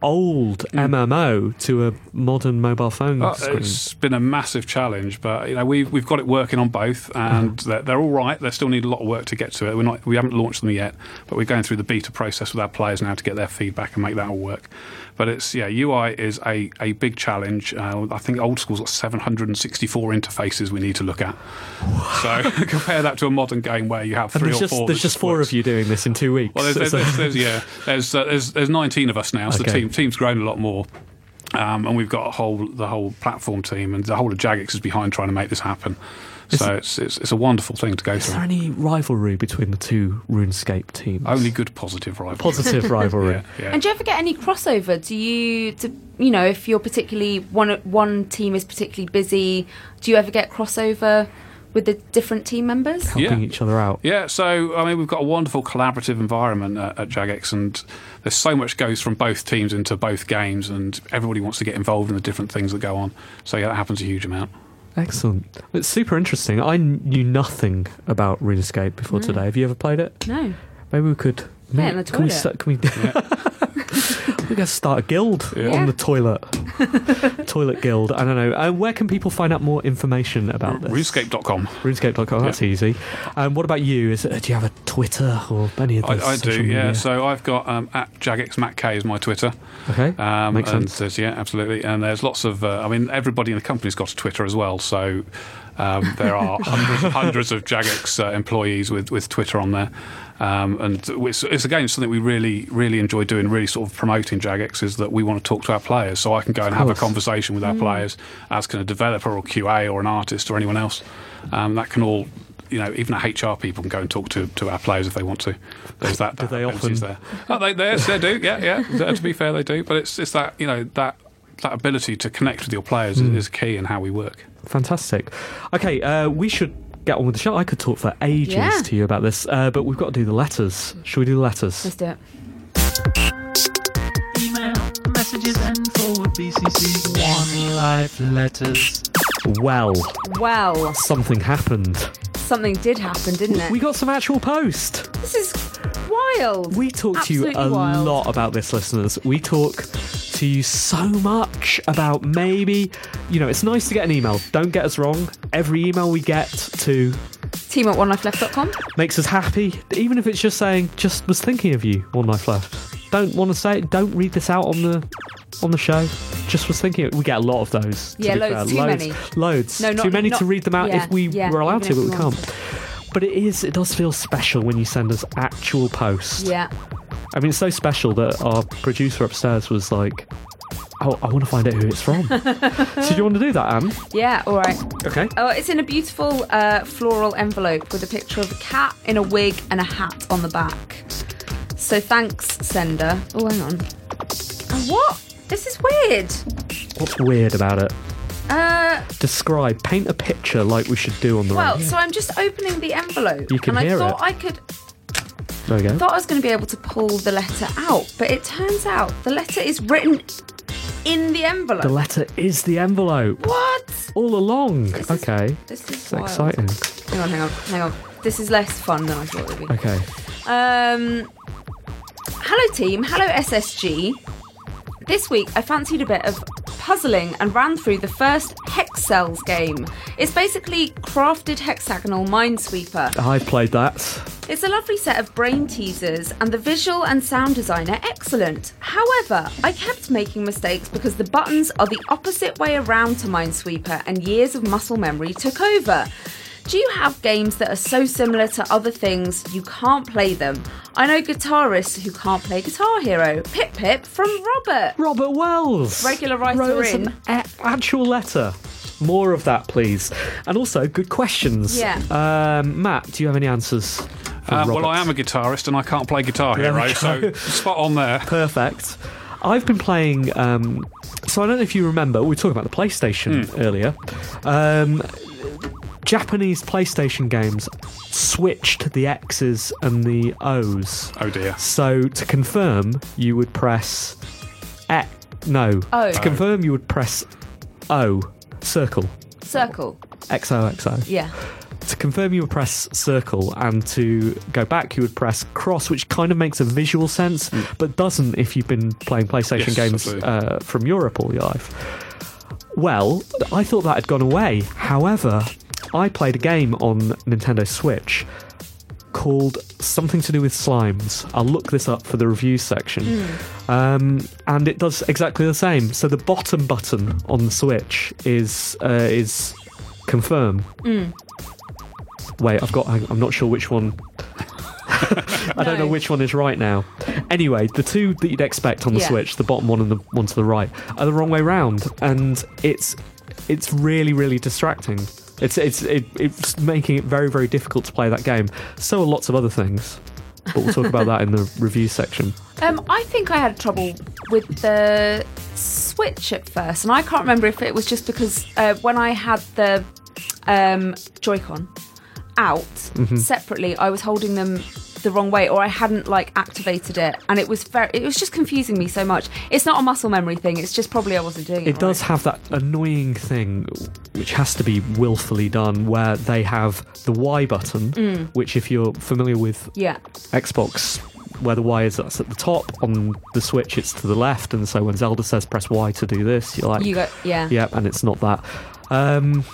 old MMO to a modern mobile phone Uh, screen. it's been a massive challenge, but you know we've we've got it working on both, and they're, they're all right. They still need a lot of work to get to it. We're not we haven't launched them yet, but we're going through the beta process with our players now to get their feedback and make that all work. But it's yeah, UI is a, a big challenge. Uh, I think old school's got 764 interfaces we need to look at. So [LAUGHS] [LAUGHS] compare that to a modern game where you have three or just four. there's just four works. of you doing this in two weeks. Well, there's, there's, there's, [LAUGHS] there's yeah, there's, uh, there's there's 19 of us now, so the Okay. Team team's grown a lot more, um, and we've got a whole the whole platform team, and the whole of Jagex is behind trying to make this happen. So it's, it's it's a wonderful thing to go Is through. Is there any rivalry between the two RuneScape teams? Only good positive rivalry. positive [LAUGHS] rivalry. Yeah, yeah. And do you ever get any crossover? Do you, do, you know, if you're particularly one one team is particularly busy, do you ever get crossover with the different team members? helping Yeah. each other out. Yeah, so I mean, we've got a wonderful collaborative environment at, at Jagex, and there's so much goes from both teams into both games, and everybody wants to get involved in the different things that go on. So yeah, that happens a huge amount. Excellent. It's super interesting. I knew nothing about RuneScape before today. Have you ever played it? No. Maybe we could. Play it in the can we toilet. start, can we? [LAUGHS] [LAUGHS] we got to start a guild Yeah. on the toilet. [LAUGHS] toilet guild. I don't know. Uh, where can people find out more information about this? RuneScape.com. RuneScape.com. That's easy. Um, what about you? Is uh, do you have a Twitter or any of those? I, I do, social yeah. media? So I've got um, at Jagex Matt K is my Twitter. okay, Um, makes and sense. there's- yeah, absolutely. And there's lots of, uh, I mean, everybody in the company's got a Twitter as well. So um, there are hundreds, [LAUGHS] hundreds of Jagex uh, employees with, with Twitter on there. Um, and it's, it's again something we really, really enjoy doing, really sort of promoting Jagex is that we want to talk to our players. So I can go and have a conversation with our players, as can a developer or QA or an artist or anyone else. Um, that can all. You know, even our HR people can go and talk to, to our players if they want to. There's that. [LAUGHS] Do they often- there? Oh, they, they, yes, they do. Yeah, yeah. To be fair, they do. But it's it's that you know that that ability to connect with your players is, is key in how we work. Fantastic. Okay, uh, we should get on with the show. I could talk for ages Yeah. to you about this, uh, but we've got to do the letters. Should we do the letters? Let's do it. Email, messages, and forward BCC. One life letters. Well, Well, something happened. something did happen, didn't it? We got some actual post. this is wild. We talk to you a wild. lot about this, listeners. We talk to you so much about maybe, you know, it's nice to get an email. Don't get us wrong. Every email we get to Team at onelifeleft.com. makes us happy, even if it's just saying, just was thinking of you, one life left. Don't want to say it. Don't read this out on the on the show. Just was thinking. We get a lot of those. Yeah, loads, fair. too loads, many. Loads. No, not- too many to read them out yeah, if we yeah, were allowed to, but we can't. But it is. It does feel special when you send us actual posts. Yeah. I mean, it's so special that our producer upstairs was like, "Oh, I want to find out who it's from." [LAUGHS] so, do you want to do that, Anne? Yeah, all right. Okay. Oh, it's in a beautiful uh, floral envelope with a picture of a cat in a wig and a hat on the back. So thanks, sender. Oh, hang on. And what? This is weird. What's weird about it? Uh, Describe. Paint a picture like we should do on the right. well, radio. so I'm just opening the envelope, You can and hear I thought it. I could. there we go. Thought I was going to be able to pull the letter out, but it turns out the letter is written in the envelope. The letter is the envelope. what? All along. This is- okay. This is It's wild. exciting. Hang on, hang on, hang on. This is less fun than I thought it would be. Okay. Um, hello, team. Hello, SSG. This week, I fancied a bit of puzzling and ran through the first Hexcells game. It's basically crafted hexagonal minesweeper. I've played that. It's a lovely set of brain teasers, and the visual and sound design are excellent. However, I kept making mistakes because the buttons are the opposite way around to Minesweeper, and years of muscle memory took over. Do you have games that are so similar to other things you can't play them? I know guitarists who can't play Guitar Hero. Pip Pip from Robert. Robert Wells. Regular writer wrote us in. an a- actual letter. More of that, please. And also, good questions. Yeah. Um, Matt, do you have any answers? For Uh, well, Robert? I am a guitarist and I can't play Guitar There we Hero, so go. spot on there. Perfect. I've been playing. Um, so I don't know if you remember. We were talking about the PlayStation Hmm. earlier. Um, Japanese PlayStation games switched the X's and the O's. Oh dear. So to confirm, you would press X. No. O. To confirm, you would press O. Circle. Circle. XOXO. Yeah. To confirm, you would press circle, and to go back, you would press cross, which kind of makes a visual sense, but doesn't if you've been playing PlayStation Yes, games uh, from Europe all your life. Well, I thought that had gone away. However, I played a game on Nintendo Switch called something to do with slimes. I'll look this up for the review section. Um, and it does exactly the same. So the bottom button on the Switch is uh, is confirm. Wait, I've got. I'm not sure which one. [LAUGHS] I don't know which one is right now. Anyway, the two that you'd expect on the Yeah. Switch, the bottom one and the one to the right, are the wrong way round, and it's it's really really distracting. It's it's it, it's making it very very difficult to play that game. So are lots of other things, but we'll talk about that in the [LAUGHS] review section. Um, I think I had trouble with the Switch at first, and I can't remember if it was just because uh, when I had the um, Joy-Con out Mm-hmm. separately, I was holding them the wrong way, or I hadn't like activated it, and it was very, it was just confusing me so much. It's not a muscle memory thing; it's just probably I wasn't doing it. It does right. have that annoying thing, which has to be willfully done, where they have the Y button, Mm. which, if you're familiar with Yeah, Xbox, where the Y is that's at the top, on the Switch it's to the left, and so when Zelda says press Y to do this, you're like, you got yeah. yep, and it's not that. Um,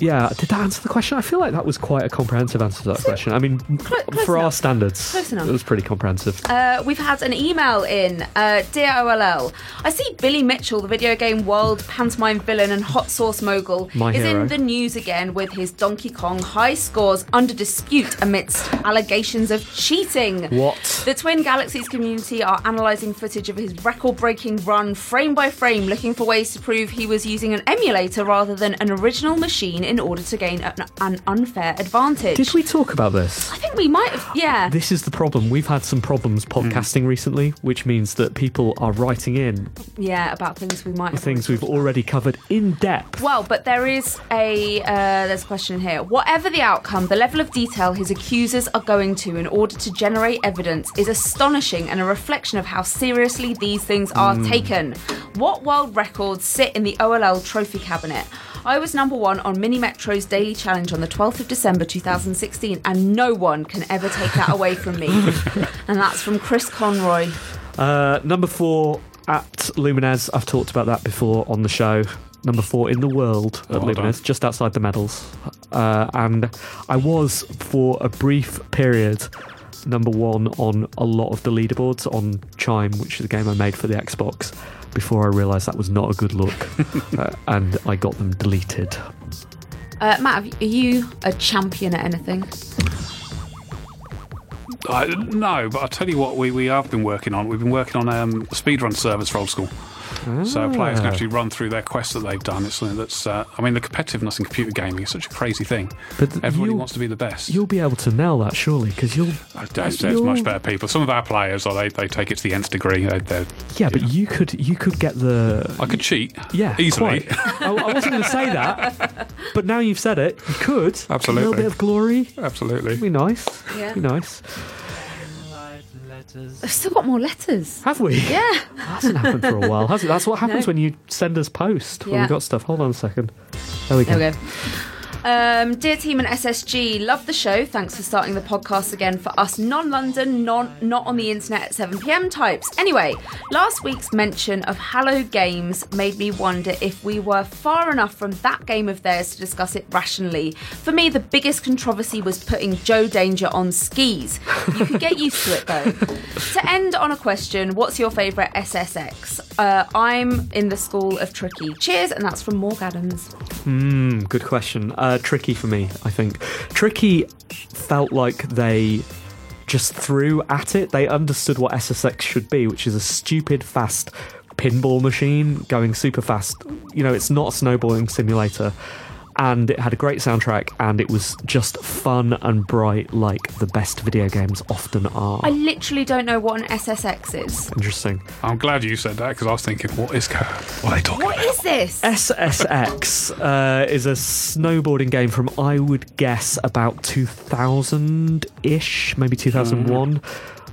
yeah, did that answer the question? I feel like that was quite a comprehensive answer to that question. I mean, close for our standards, Close enough. it was pretty comprehensive. Uh, we've had an email in. Uh, Dear OLL, I see Billy Mitchell, the video game world pantomime villain and hot sauce mogul, My is hero. in the news again with his Donkey Kong high scores under dispute amidst allegations of cheating. What? The Twin Galaxies community are analysing footage of his record breaking run frame by frame, looking for ways to prove he was using an emulator rather than an original machine in order to gain an, an unfair advantage. Did we talk about this? I think we might have, yeah. This is the problem. We've had some problems podcasting recently, which means that people are writing in yeah, about things we might have things we've already covered in depth. Well, but there is a uh, there's a question here. Whatever the outcome, the level of detail his accusers are going to in order to generate evidence is astonishing and a reflection of how seriously these things are taken. What world records sit in the OLL trophy cabinet? I was number one on Mini Metro's daily challenge on the 12th of December 2016, and no one can ever take that away from me. [LAUGHS] and that's from Chris Conroy. Uh, number four at Lumines. I've talked about that before on the show. Number four in the world at Well Lumines, just outside the medals. Uh, and I was, for a brief period, number one on a lot of the leaderboards on Chime, which is a game I made for the Xbox, before I realised that was not a good look. [LAUGHS] uh, and I got them deleted. Uh, Matt, are you a champion at anything? I, no, but I'll tell you what we, we have been working on. We've been working on um, a speedrun service for old school. So players can Ah. actually run through their quests that they've done. It's something that's, uh, I mean, the competitiveness in computer gaming is such a crazy thing. But th- Everybody wants to be the best. You'll be able to nail that, surely, because you'll. There's, there's you'll- much better people. Some of our players, oh, they, they take it to the nth degree. They, they're, Yeah, but you could you could get the I could cheat. Yeah, easily. quite. I, I wasn't going to say that, but now you've said it, you could. Absolutely. A little bit of glory. Absolutely. It'd Be nice. Yeah. Be nice. Life letters. letters. I've still got more letters. Have we? Yeah. [LAUGHS] hasn't happened for a while, has it? That's what [LAUGHS] happens No. when you send us post. When Yeah. we've got stuff. Hold on a second. There we go. There we go. Um, dear team and SSG, love the show. Thanks for starting the podcast again for us non-London, non not on the internet at 7 p.m. types. Anyway, last week's mention of Hello Games made me wonder if we were far enough from that game of theirs to discuss it rationally. For me, the biggest controversy was putting Joe Danger on skis. You could get used to it though. to end on a question, what's your favourite SSX? Uh, I'm in the school of Tricky. Cheers, and that's from Morg Adams. Hmm, good question. Uh, Uh, tricky for me, I think. Tricky felt like they just threw at it. They understood what SSX should be, which is a stupid, fast pinball machine going super fast. You know, it's not a snowballing simulator. And it had a great soundtrack, and it was just fun and bright, like the best video games often are. I literally don't know what an SSX is. Interesting. I'm glad you said that because I was thinking, what is going? What are they talking about? What is this? SSX uh, is a snowboarding game from, I would guess, about 2000 ish, maybe 2001.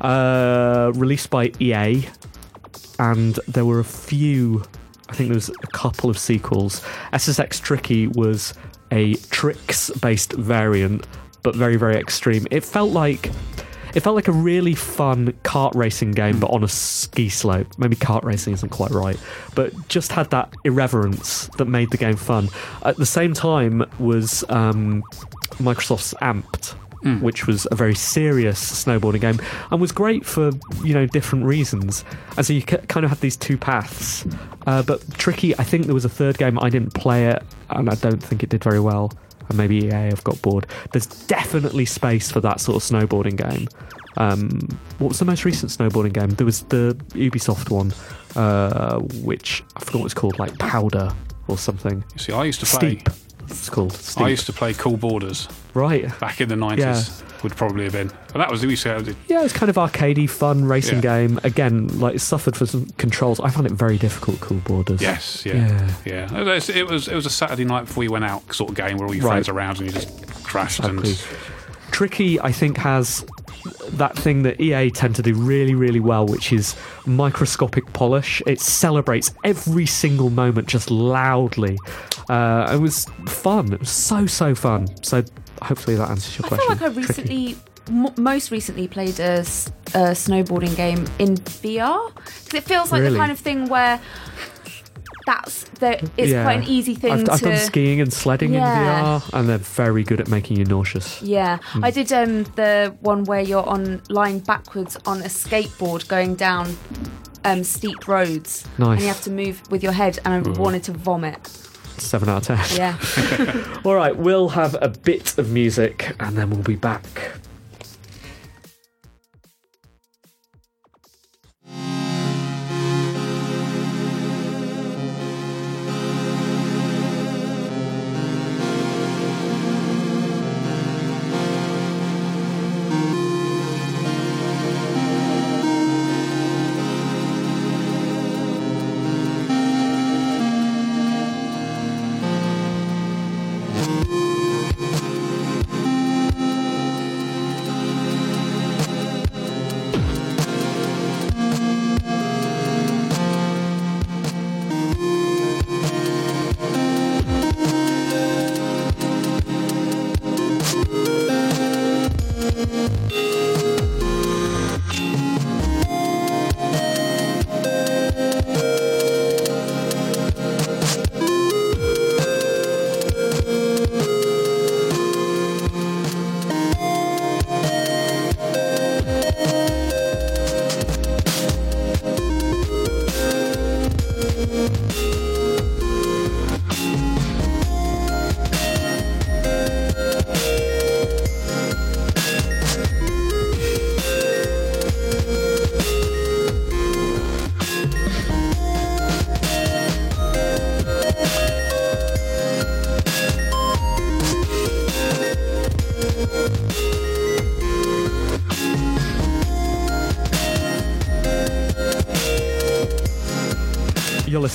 Uh, released by EA, and there were a few, I think there was a couple of sequels. SSX Tricky was a tricks based variant, but very, very extreme. It felt like. It felt like a really fun kart racing game, but on a ski slope. Maybe kart racing isn't quite right, but just had that irreverence that made the game fun. At the same time, was um, Microsoft's Amped, which was a very serious snowboarding game and was great for you know different reasons. And so you kind of had these two paths. Uh, but tricky. I think there was a third game. I didn't play it, and I don't think it did very well and maybe EA have got bored. There's definitely space for that sort of snowboarding game. Um, what was the most recent snowboarding game? There was the Ubisoft one, uh, which I forgot what it's called, like Powder or something. You see, I used to play. Steep. It's called Steep. I used to play Cool Borders right. back in the 90s. Would probably have been. And that was we said Yeah, it's kind of arcadey, fun racing Yeah. game. Again, like it suffered for some controls. I found it very difficult. Cool Borders. Yes, yeah, Yeah. yeah. It was, it was it was a Saturday night before you went out sort of game where all your Right. friends are around and you just crashed Exactly. and Tricky, I think, has that thing that EA tend to do really, really well, which is microscopic polish. It celebrates every single moment just loudly. Uh, it was fun. It was so, so fun. So hopefully that answers your question. I feel like I recently, m- most recently, played a, s- a snowboarding game in VR because it feels like Really? the kind of thing where that's the, it's Yeah. quite an easy thing I've, to. I've done skiing and sledding Yeah. in VR, and they're very good at making you nauseous. Yeah, Hmm. I did um, the one where you're on lying backwards on a skateboard going down um, steep roads, Nice. and you have to move with your head. And I wanted to vomit. Seven out of ten. Yeah. [LAUGHS] All right, we'll have a bit of music, and then we'll be back.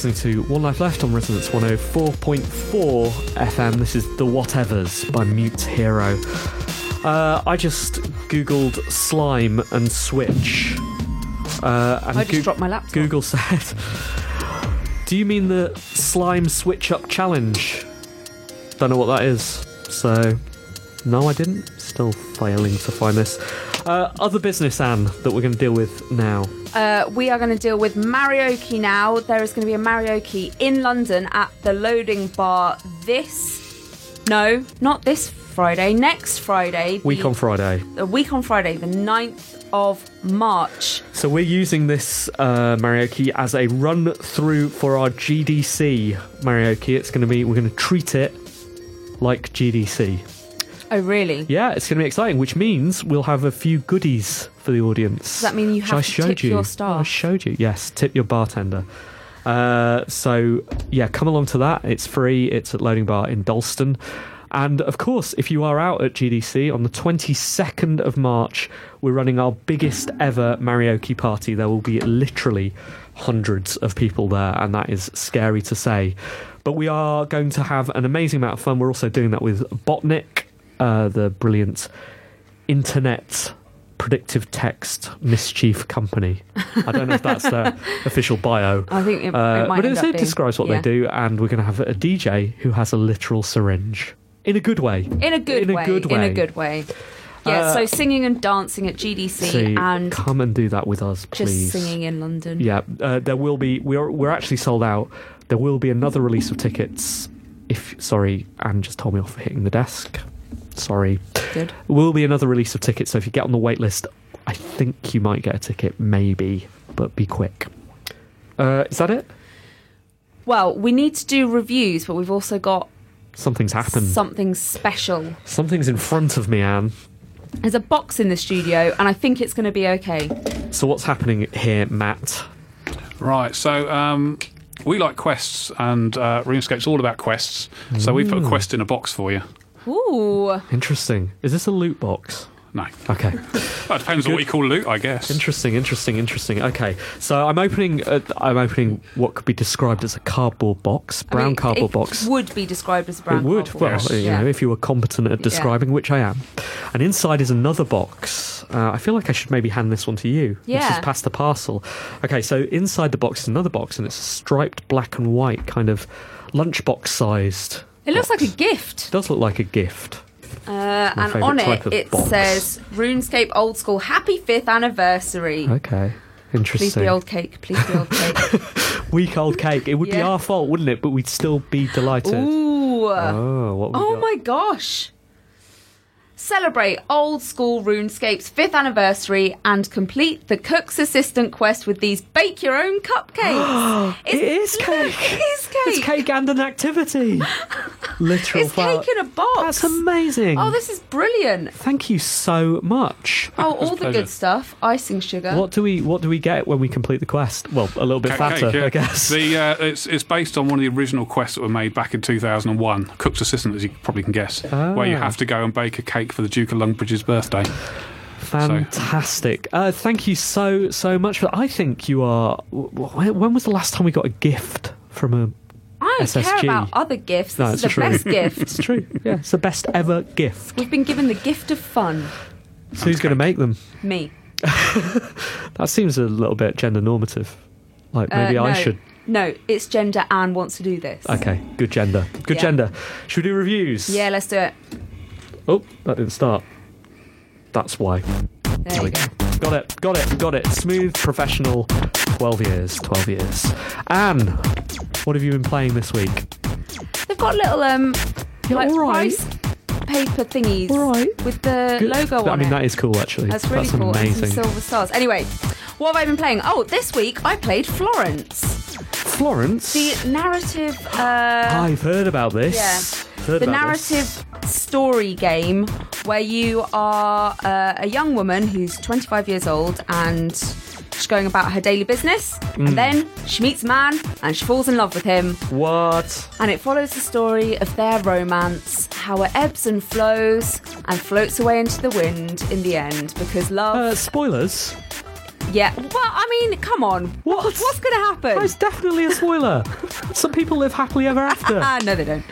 Listening to One Life Left on Resonance 104.4 FM. This is The Whatevers by Mute Hero. Uh, I just googled slime and switch Uh, and I just dropped my laptop. Google [LAUGHS] said, "Do you mean the slime switch up challenge?" Don't know what that is. So, no, I didn't. Still failing to find this. Uh, other business, Anne, that we're going to deal with now. Uh, we are going to deal with Marioke now. There is going to be a Marioke in London at the Loading Bar this. No, not this Friday. Next Friday. Week the- on Friday. A week on Friday, the 9th of March. So we're using this uh, Marioke as a run through for our GDC Marioke. It's going to be we're going to treat it like GDC. Oh, really? Yeah, it's going to be exciting, which means we'll have a few goodies for the audience. Does that mean you have to tip you. your staff? I showed you. Yes, tip your bartender. Uh, so yeah, come along to that. It's free. It's at Loading Bar in Dalston. And of course, if you are out at GDC on the 22nd of March, we're running our biggest ever Marioke party. There will be literally hundreds of people there, and that is scary to say. But we are going to have an amazing amount of fun. We're also doing that with Botnik, uh, the brilliant internet predictive text mischief company. I don't know if that's their [LAUGHS] official bio. I think it, Uh, it might but it, up it being- describes what yeah. they do, and we're going to have a DJ who has a literal syringe in a good way. In a good In a good way. In a good way. Yeah, Uh, so singing and dancing at GDC So and come and do that with us, please. just singing in London. Yeah, uh, there will be. We're we're actually sold out. There will be another release of tickets. If sorry, Anne just told me off for hitting the desk. Sorry. Good. There will be another release of tickets. So if you get on the wait list, I think you might get a ticket, maybe, but be quick. Uh, is that it? Well, we need to do reviews, but we've also got Something's happened. something special. Something's in front of me, Anne. There's a box in the studio, and I think it's going to be okay. So what's happening here, Matt? Right, so um, we like quests, and uh, RuneScape's all about quests. So we've put a quest in a box for you. Ooh. Interesting. Is this a loot box? No. Okay. [LAUGHS] Well, it depends on what you call loot, I guess. Interesting, interesting, interesting. Okay, so I'm opening. Uh, I'm opening what could be described as a cardboard box, I brown mean, cardboard it box. would be described as a brown it would. cardboard Well, box. you Yeah. know, if you were competent at Yeah. describing, which I am. And inside is another box. Uh, I feel like I should maybe hand this one to you. Yeah. This Yeah. is past the parcel. Okay, so inside the box is another box, and it's a striped black and white, kind of lunchbox sized. It looks like a gift. It does look like a gift. Uh, and on it, it box. says RuneScape Old School Happy 5th Anniversary. Okay. Interesting. Please be old cake. Please be old cake. [LAUGHS] Week old cake. It would be our fault, wouldn't it? But we'd still be delighted. Ooh. Oh, what have we Oh got? my gosh. Celebrate old school RuneScape's fifth anniversary and complete the cook's assistant quest with these bake your own cupcakes. [GASPS] It is cake. [LAUGHS] It is cake. It's cake and an activity. [LAUGHS] Literal It's flour. cake in a box. That's amazing. Oh, this is brilliant. Thank you so much. Oh, all the pleasure. good stuff. Icing sugar. What do we What do we get when we complete the quest? Well, a little bit Cake, fatter, yeah. I guess. The, uh, it's, it's based on one of the original quests that were made back in 2001, Cook's Assistant, as you probably can guess, where you Ah. have to go and bake a cake for the Duke of Lumbridge's birthday. Fantastic. Uh, thank you so so much for. I think you are. w- w- When was the last time we got a gift from a? I don't care about other gifts. No, This it's is the true. best [LAUGHS] gift. It's true. Yeah, it's the best ever gift. We've been given the gift of fun. So who's going to make them? Me. [LAUGHS] That seems a little bit gender normative. Like maybe Uh, I should. No, it's gender Anne wants to do this. Okay, good gender. Good Yeah. gender. Should we do reviews? Yeah, let's do it. Oh, that didn't start. That's why. There we go. Got it. Got it. Got it. Smooth, professional. Twelve years. Twelve years. Anne, what have you been playing this week? They've got little um Yeah, like right. price paper thingies All right. with the Good. logo on it. I mean, it. that is cool. Actually, That's really That's cool. And amazing. some silver stars. Anyway, what have I been playing? Oh, this week I played Florence. Florence. The narrative. Uh, I've heard about this. Yeah. Heard the about narrative. Story game where you are uh, a young woman who's 25 years old and she's going about her daily business. Mm. And then she meets a man and she falls in love with him. What? And it follows the story of their romance, how it ebbs and flows and floats away into the wind in the end because love. Uh, spoilers. Yeah. Well, I mean, come on. What? What's going to happen? That's definitely a spoiler. [LAUGHS] Some people live happily ever [LAUGHS] after. Ah, no, they don't. [LAUGHS]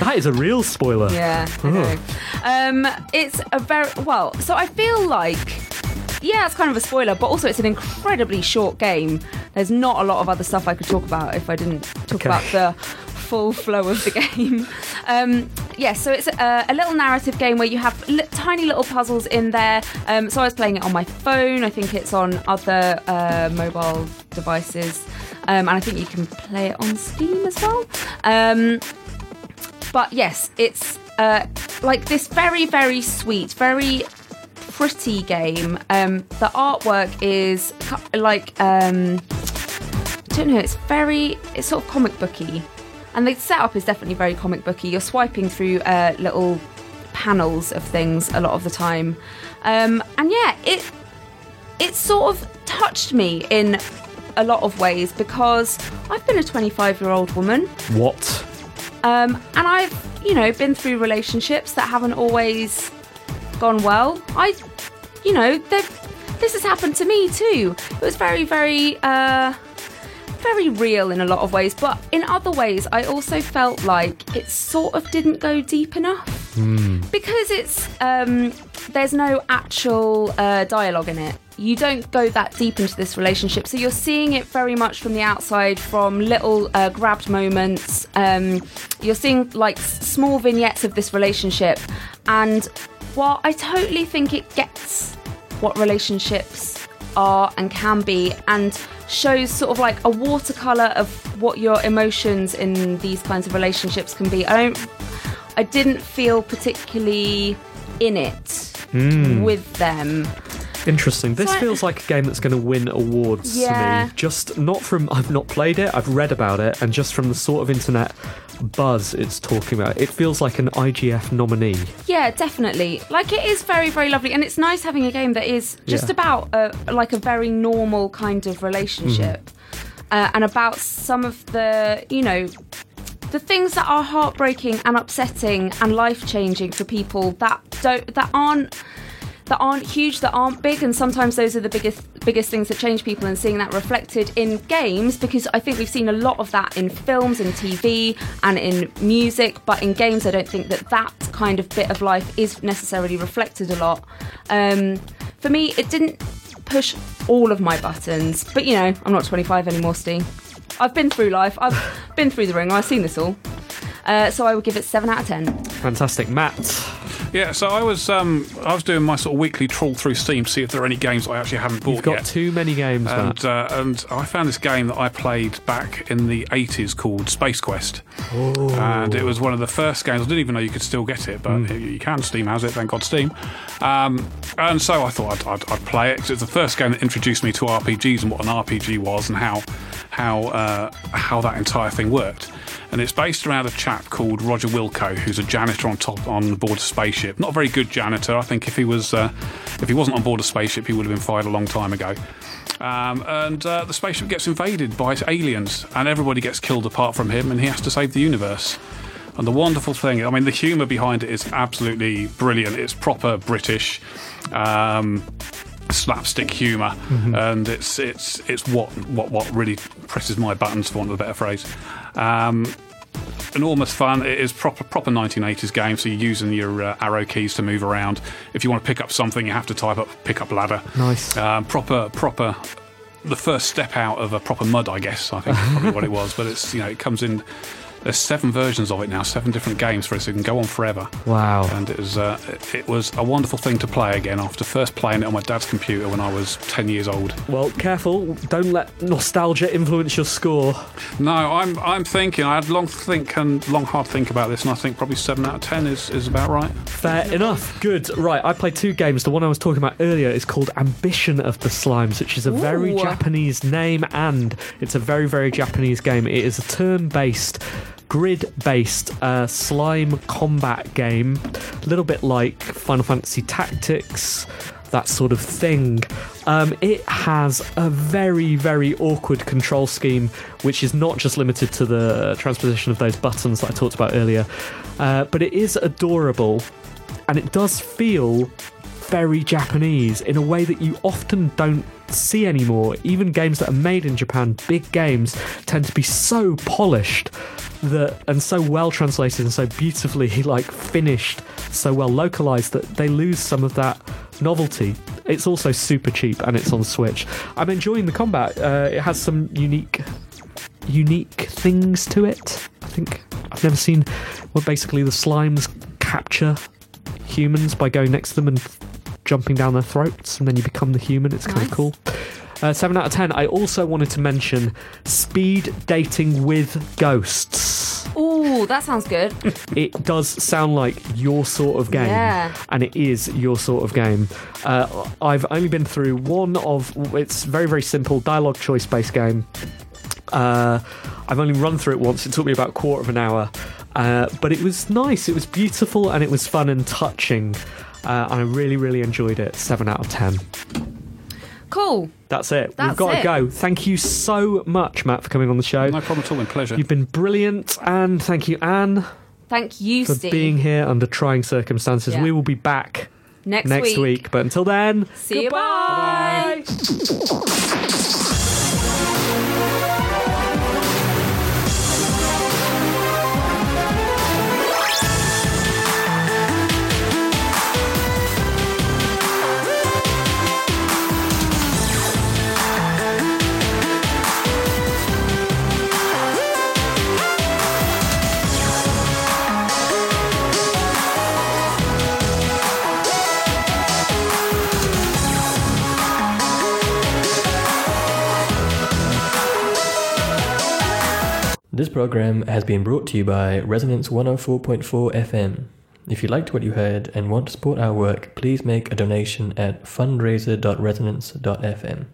that is a real spoiler. Yeah, I Oh. know. Um, it's a very well. So I feel like yeah, it's kind of a spoiler, but also it's an incredibly short game. There's not a lot of other stuff I could talk about if I didn't talk Okay. about the full flow of the [LAUGHS] game. Um, yeah, so it's a, a little narrative game where you have li- tiny little puzzles in there. Um, so I was playing it on my phone. I think it's on other uh, mobile devices, um, and I think you can play it on Steam as well. Um, but yes, it's uh, like this very, very sweet, very pretty game. Um, the artwork is like um, I don't know. It's very, it's sort of comic booky, and the setup is definitely very comic booky. You're swiping through uh, little panels of things a lot of the time, um, and yeah, it it sort of touched me in a lot of ways because I've been a 25 year old woman. What? Um, and I've, you know, been through relationships that haven't always gone well. I, you know, they've- this has happened to me too. It was very, very, uh, very real in a lot of ways, but in other ways, I also felt like it sort of didn't go deep enough because it's um, there's no actual uh, dialogue in it. You don't go that deep into this relationship, so you're seeing it very much from the outside, from little uh, grabbed moments. Um, you're seeing like small vignettes of this relationship, and while I totally think it gets what relationships are and can be, and shows sort of like a watercolor of what your emotions in these kinds of relationships can be. I don't I didn't feel particularly in it Hmm. with them. Interesting. This So feels like a game that's going to win awards to Yeah. me. Just not from I've not played it, I've read about it, and just from the sort of internet buzz it's talking about. It feels like an IGF nominee. Yeah, definitely. Like it is very, very lovely, and it's nice having a game that is just Yeah. about a, like a very normal kind of relationship, uh, and about some of the, you know, the things that are heartbreaking and upsetting and life changing for people that don't that aren't that aren't huge, that aren't big, and sometimes those are the biggest biggest things that change people. And seeing that reflected in games, because I think we've seen a lot of that in films, in TV, and in music. But in games, I don't think that that kind of bit of life is necessarily reflected a lot. Um, for me, it didn't push all of my buttons, but you know, I'm not 25 anymore, Steve. I've been through life. I've [LAUGHS] been through the ring. I've seen this all. Uh, so I would give it seven out of ten. Fantastic. Matt. Yeah, so I was um, I was doing my sort of weekly trawl through Steam to see if there are any games I actually haven't bought You've got yet. too many games, and uh, and I found this game that I played back in the 80s called Space Quest, and it was one of the first games. I didn't even know you could still get it, but you you can. Steam has it, thank God, Steam. Um, and so I thought I'd, I'd, I'd play it because it's the first game that introduced me to RPGs and what an RPG was and how how uh, how that entire thing worked. And it's based around a chap called Roger Wilco, who's a janitor on top on the board a spaceship. Not a very good janitor. I think if he was uh, if he wasn't on board a spaceship, he would have been fired a long time ago. Um, and uh, the spaceship gets invaded by aliens, and everybody gets killed apart from him, and he has to save the universe. And the wonderful thing, I mean, the humour behind it is absolutely brilliant. It's proper British. Um, slapstick humor and it's it's it's what what what really presses my buttons for want of a better phrase. Um enormous fun. It is proper proper 1980s game so you're using your uh, arrow keys to move around. If you want to pick up something you have to type up pick up ladder. Nice. um, proper proper the first step out of a proper mud i guess i think is probably what it [LAUGHS] was but it's you know it comes in there's seven versions of it now seven different games for it so it can go on forever Wow. and it was uh, it- it was a wonderful thing to play again after first playing it on my dad's computer when I was 10 years old. Well, careful. Don't let nostalgia influence your score. No, I'm I'm thinking I had long think and long hard think about this and I think probably 7 out of 10 is, is about right. Fair enough. Good. Right, I played two games. The one I was talking about earlier is called Ambition of the Slimes, which is a very Japanese name and it's a very, very Japanese game. It is a turn based, grid based uh, slime combat game. A little bit like Final Fantasy Tactics. That sort of thing. Um, it has a very, very awkward control scheme, which is not just limited to the transposition of those buttons that I talked about earlier, uh, but it is adorable and it does feel very Japanese in a way that you often don't see anymore. Even games that are made in Japan, big games, tend to be so polished that and so well translated and so beautifully like finished, so well localized that they lose some of that novelty. It's also super cheap and it's on Switch. I'm enjoying the combat. Uh, it has some unique, unique things to it. I think I've never seen. Well, basically the slimes capture humans by going next to them and jumping down their throats, and then you become the human. It's kind Nice. of cool. Uh, 7 out of 10. I also wanted to mention speed dating with ghosts. Ooh, that sounds good. [LAUGHS] It does sound like your sort of game, Yeah. and it is your sort of game. Uh, I've only been through one of it's very very simple dialogue choice based game. Uh, I've only run through it once. It took me about a quarter of an hour, uh, but it was nice. It was beautiful and it was fun and touching, uh, and I really really enjoyed it. Seven out of ten. Cool. That's it. We've That's got to go. Thank you so much, Matt, for coming on the show. No problem at all. My pleasure. You've been brilliant, and thank you, Anne, Thank you, for Steve. being here under trying circumstances. Yeah. We will be back next, next week. week. But until then, See goodbye. you. Bye. This program has been brought to you by Resonance 104.4 FM. If you liked what you heard and want to support our work, please make a donation at fundraiser.resonance.fm.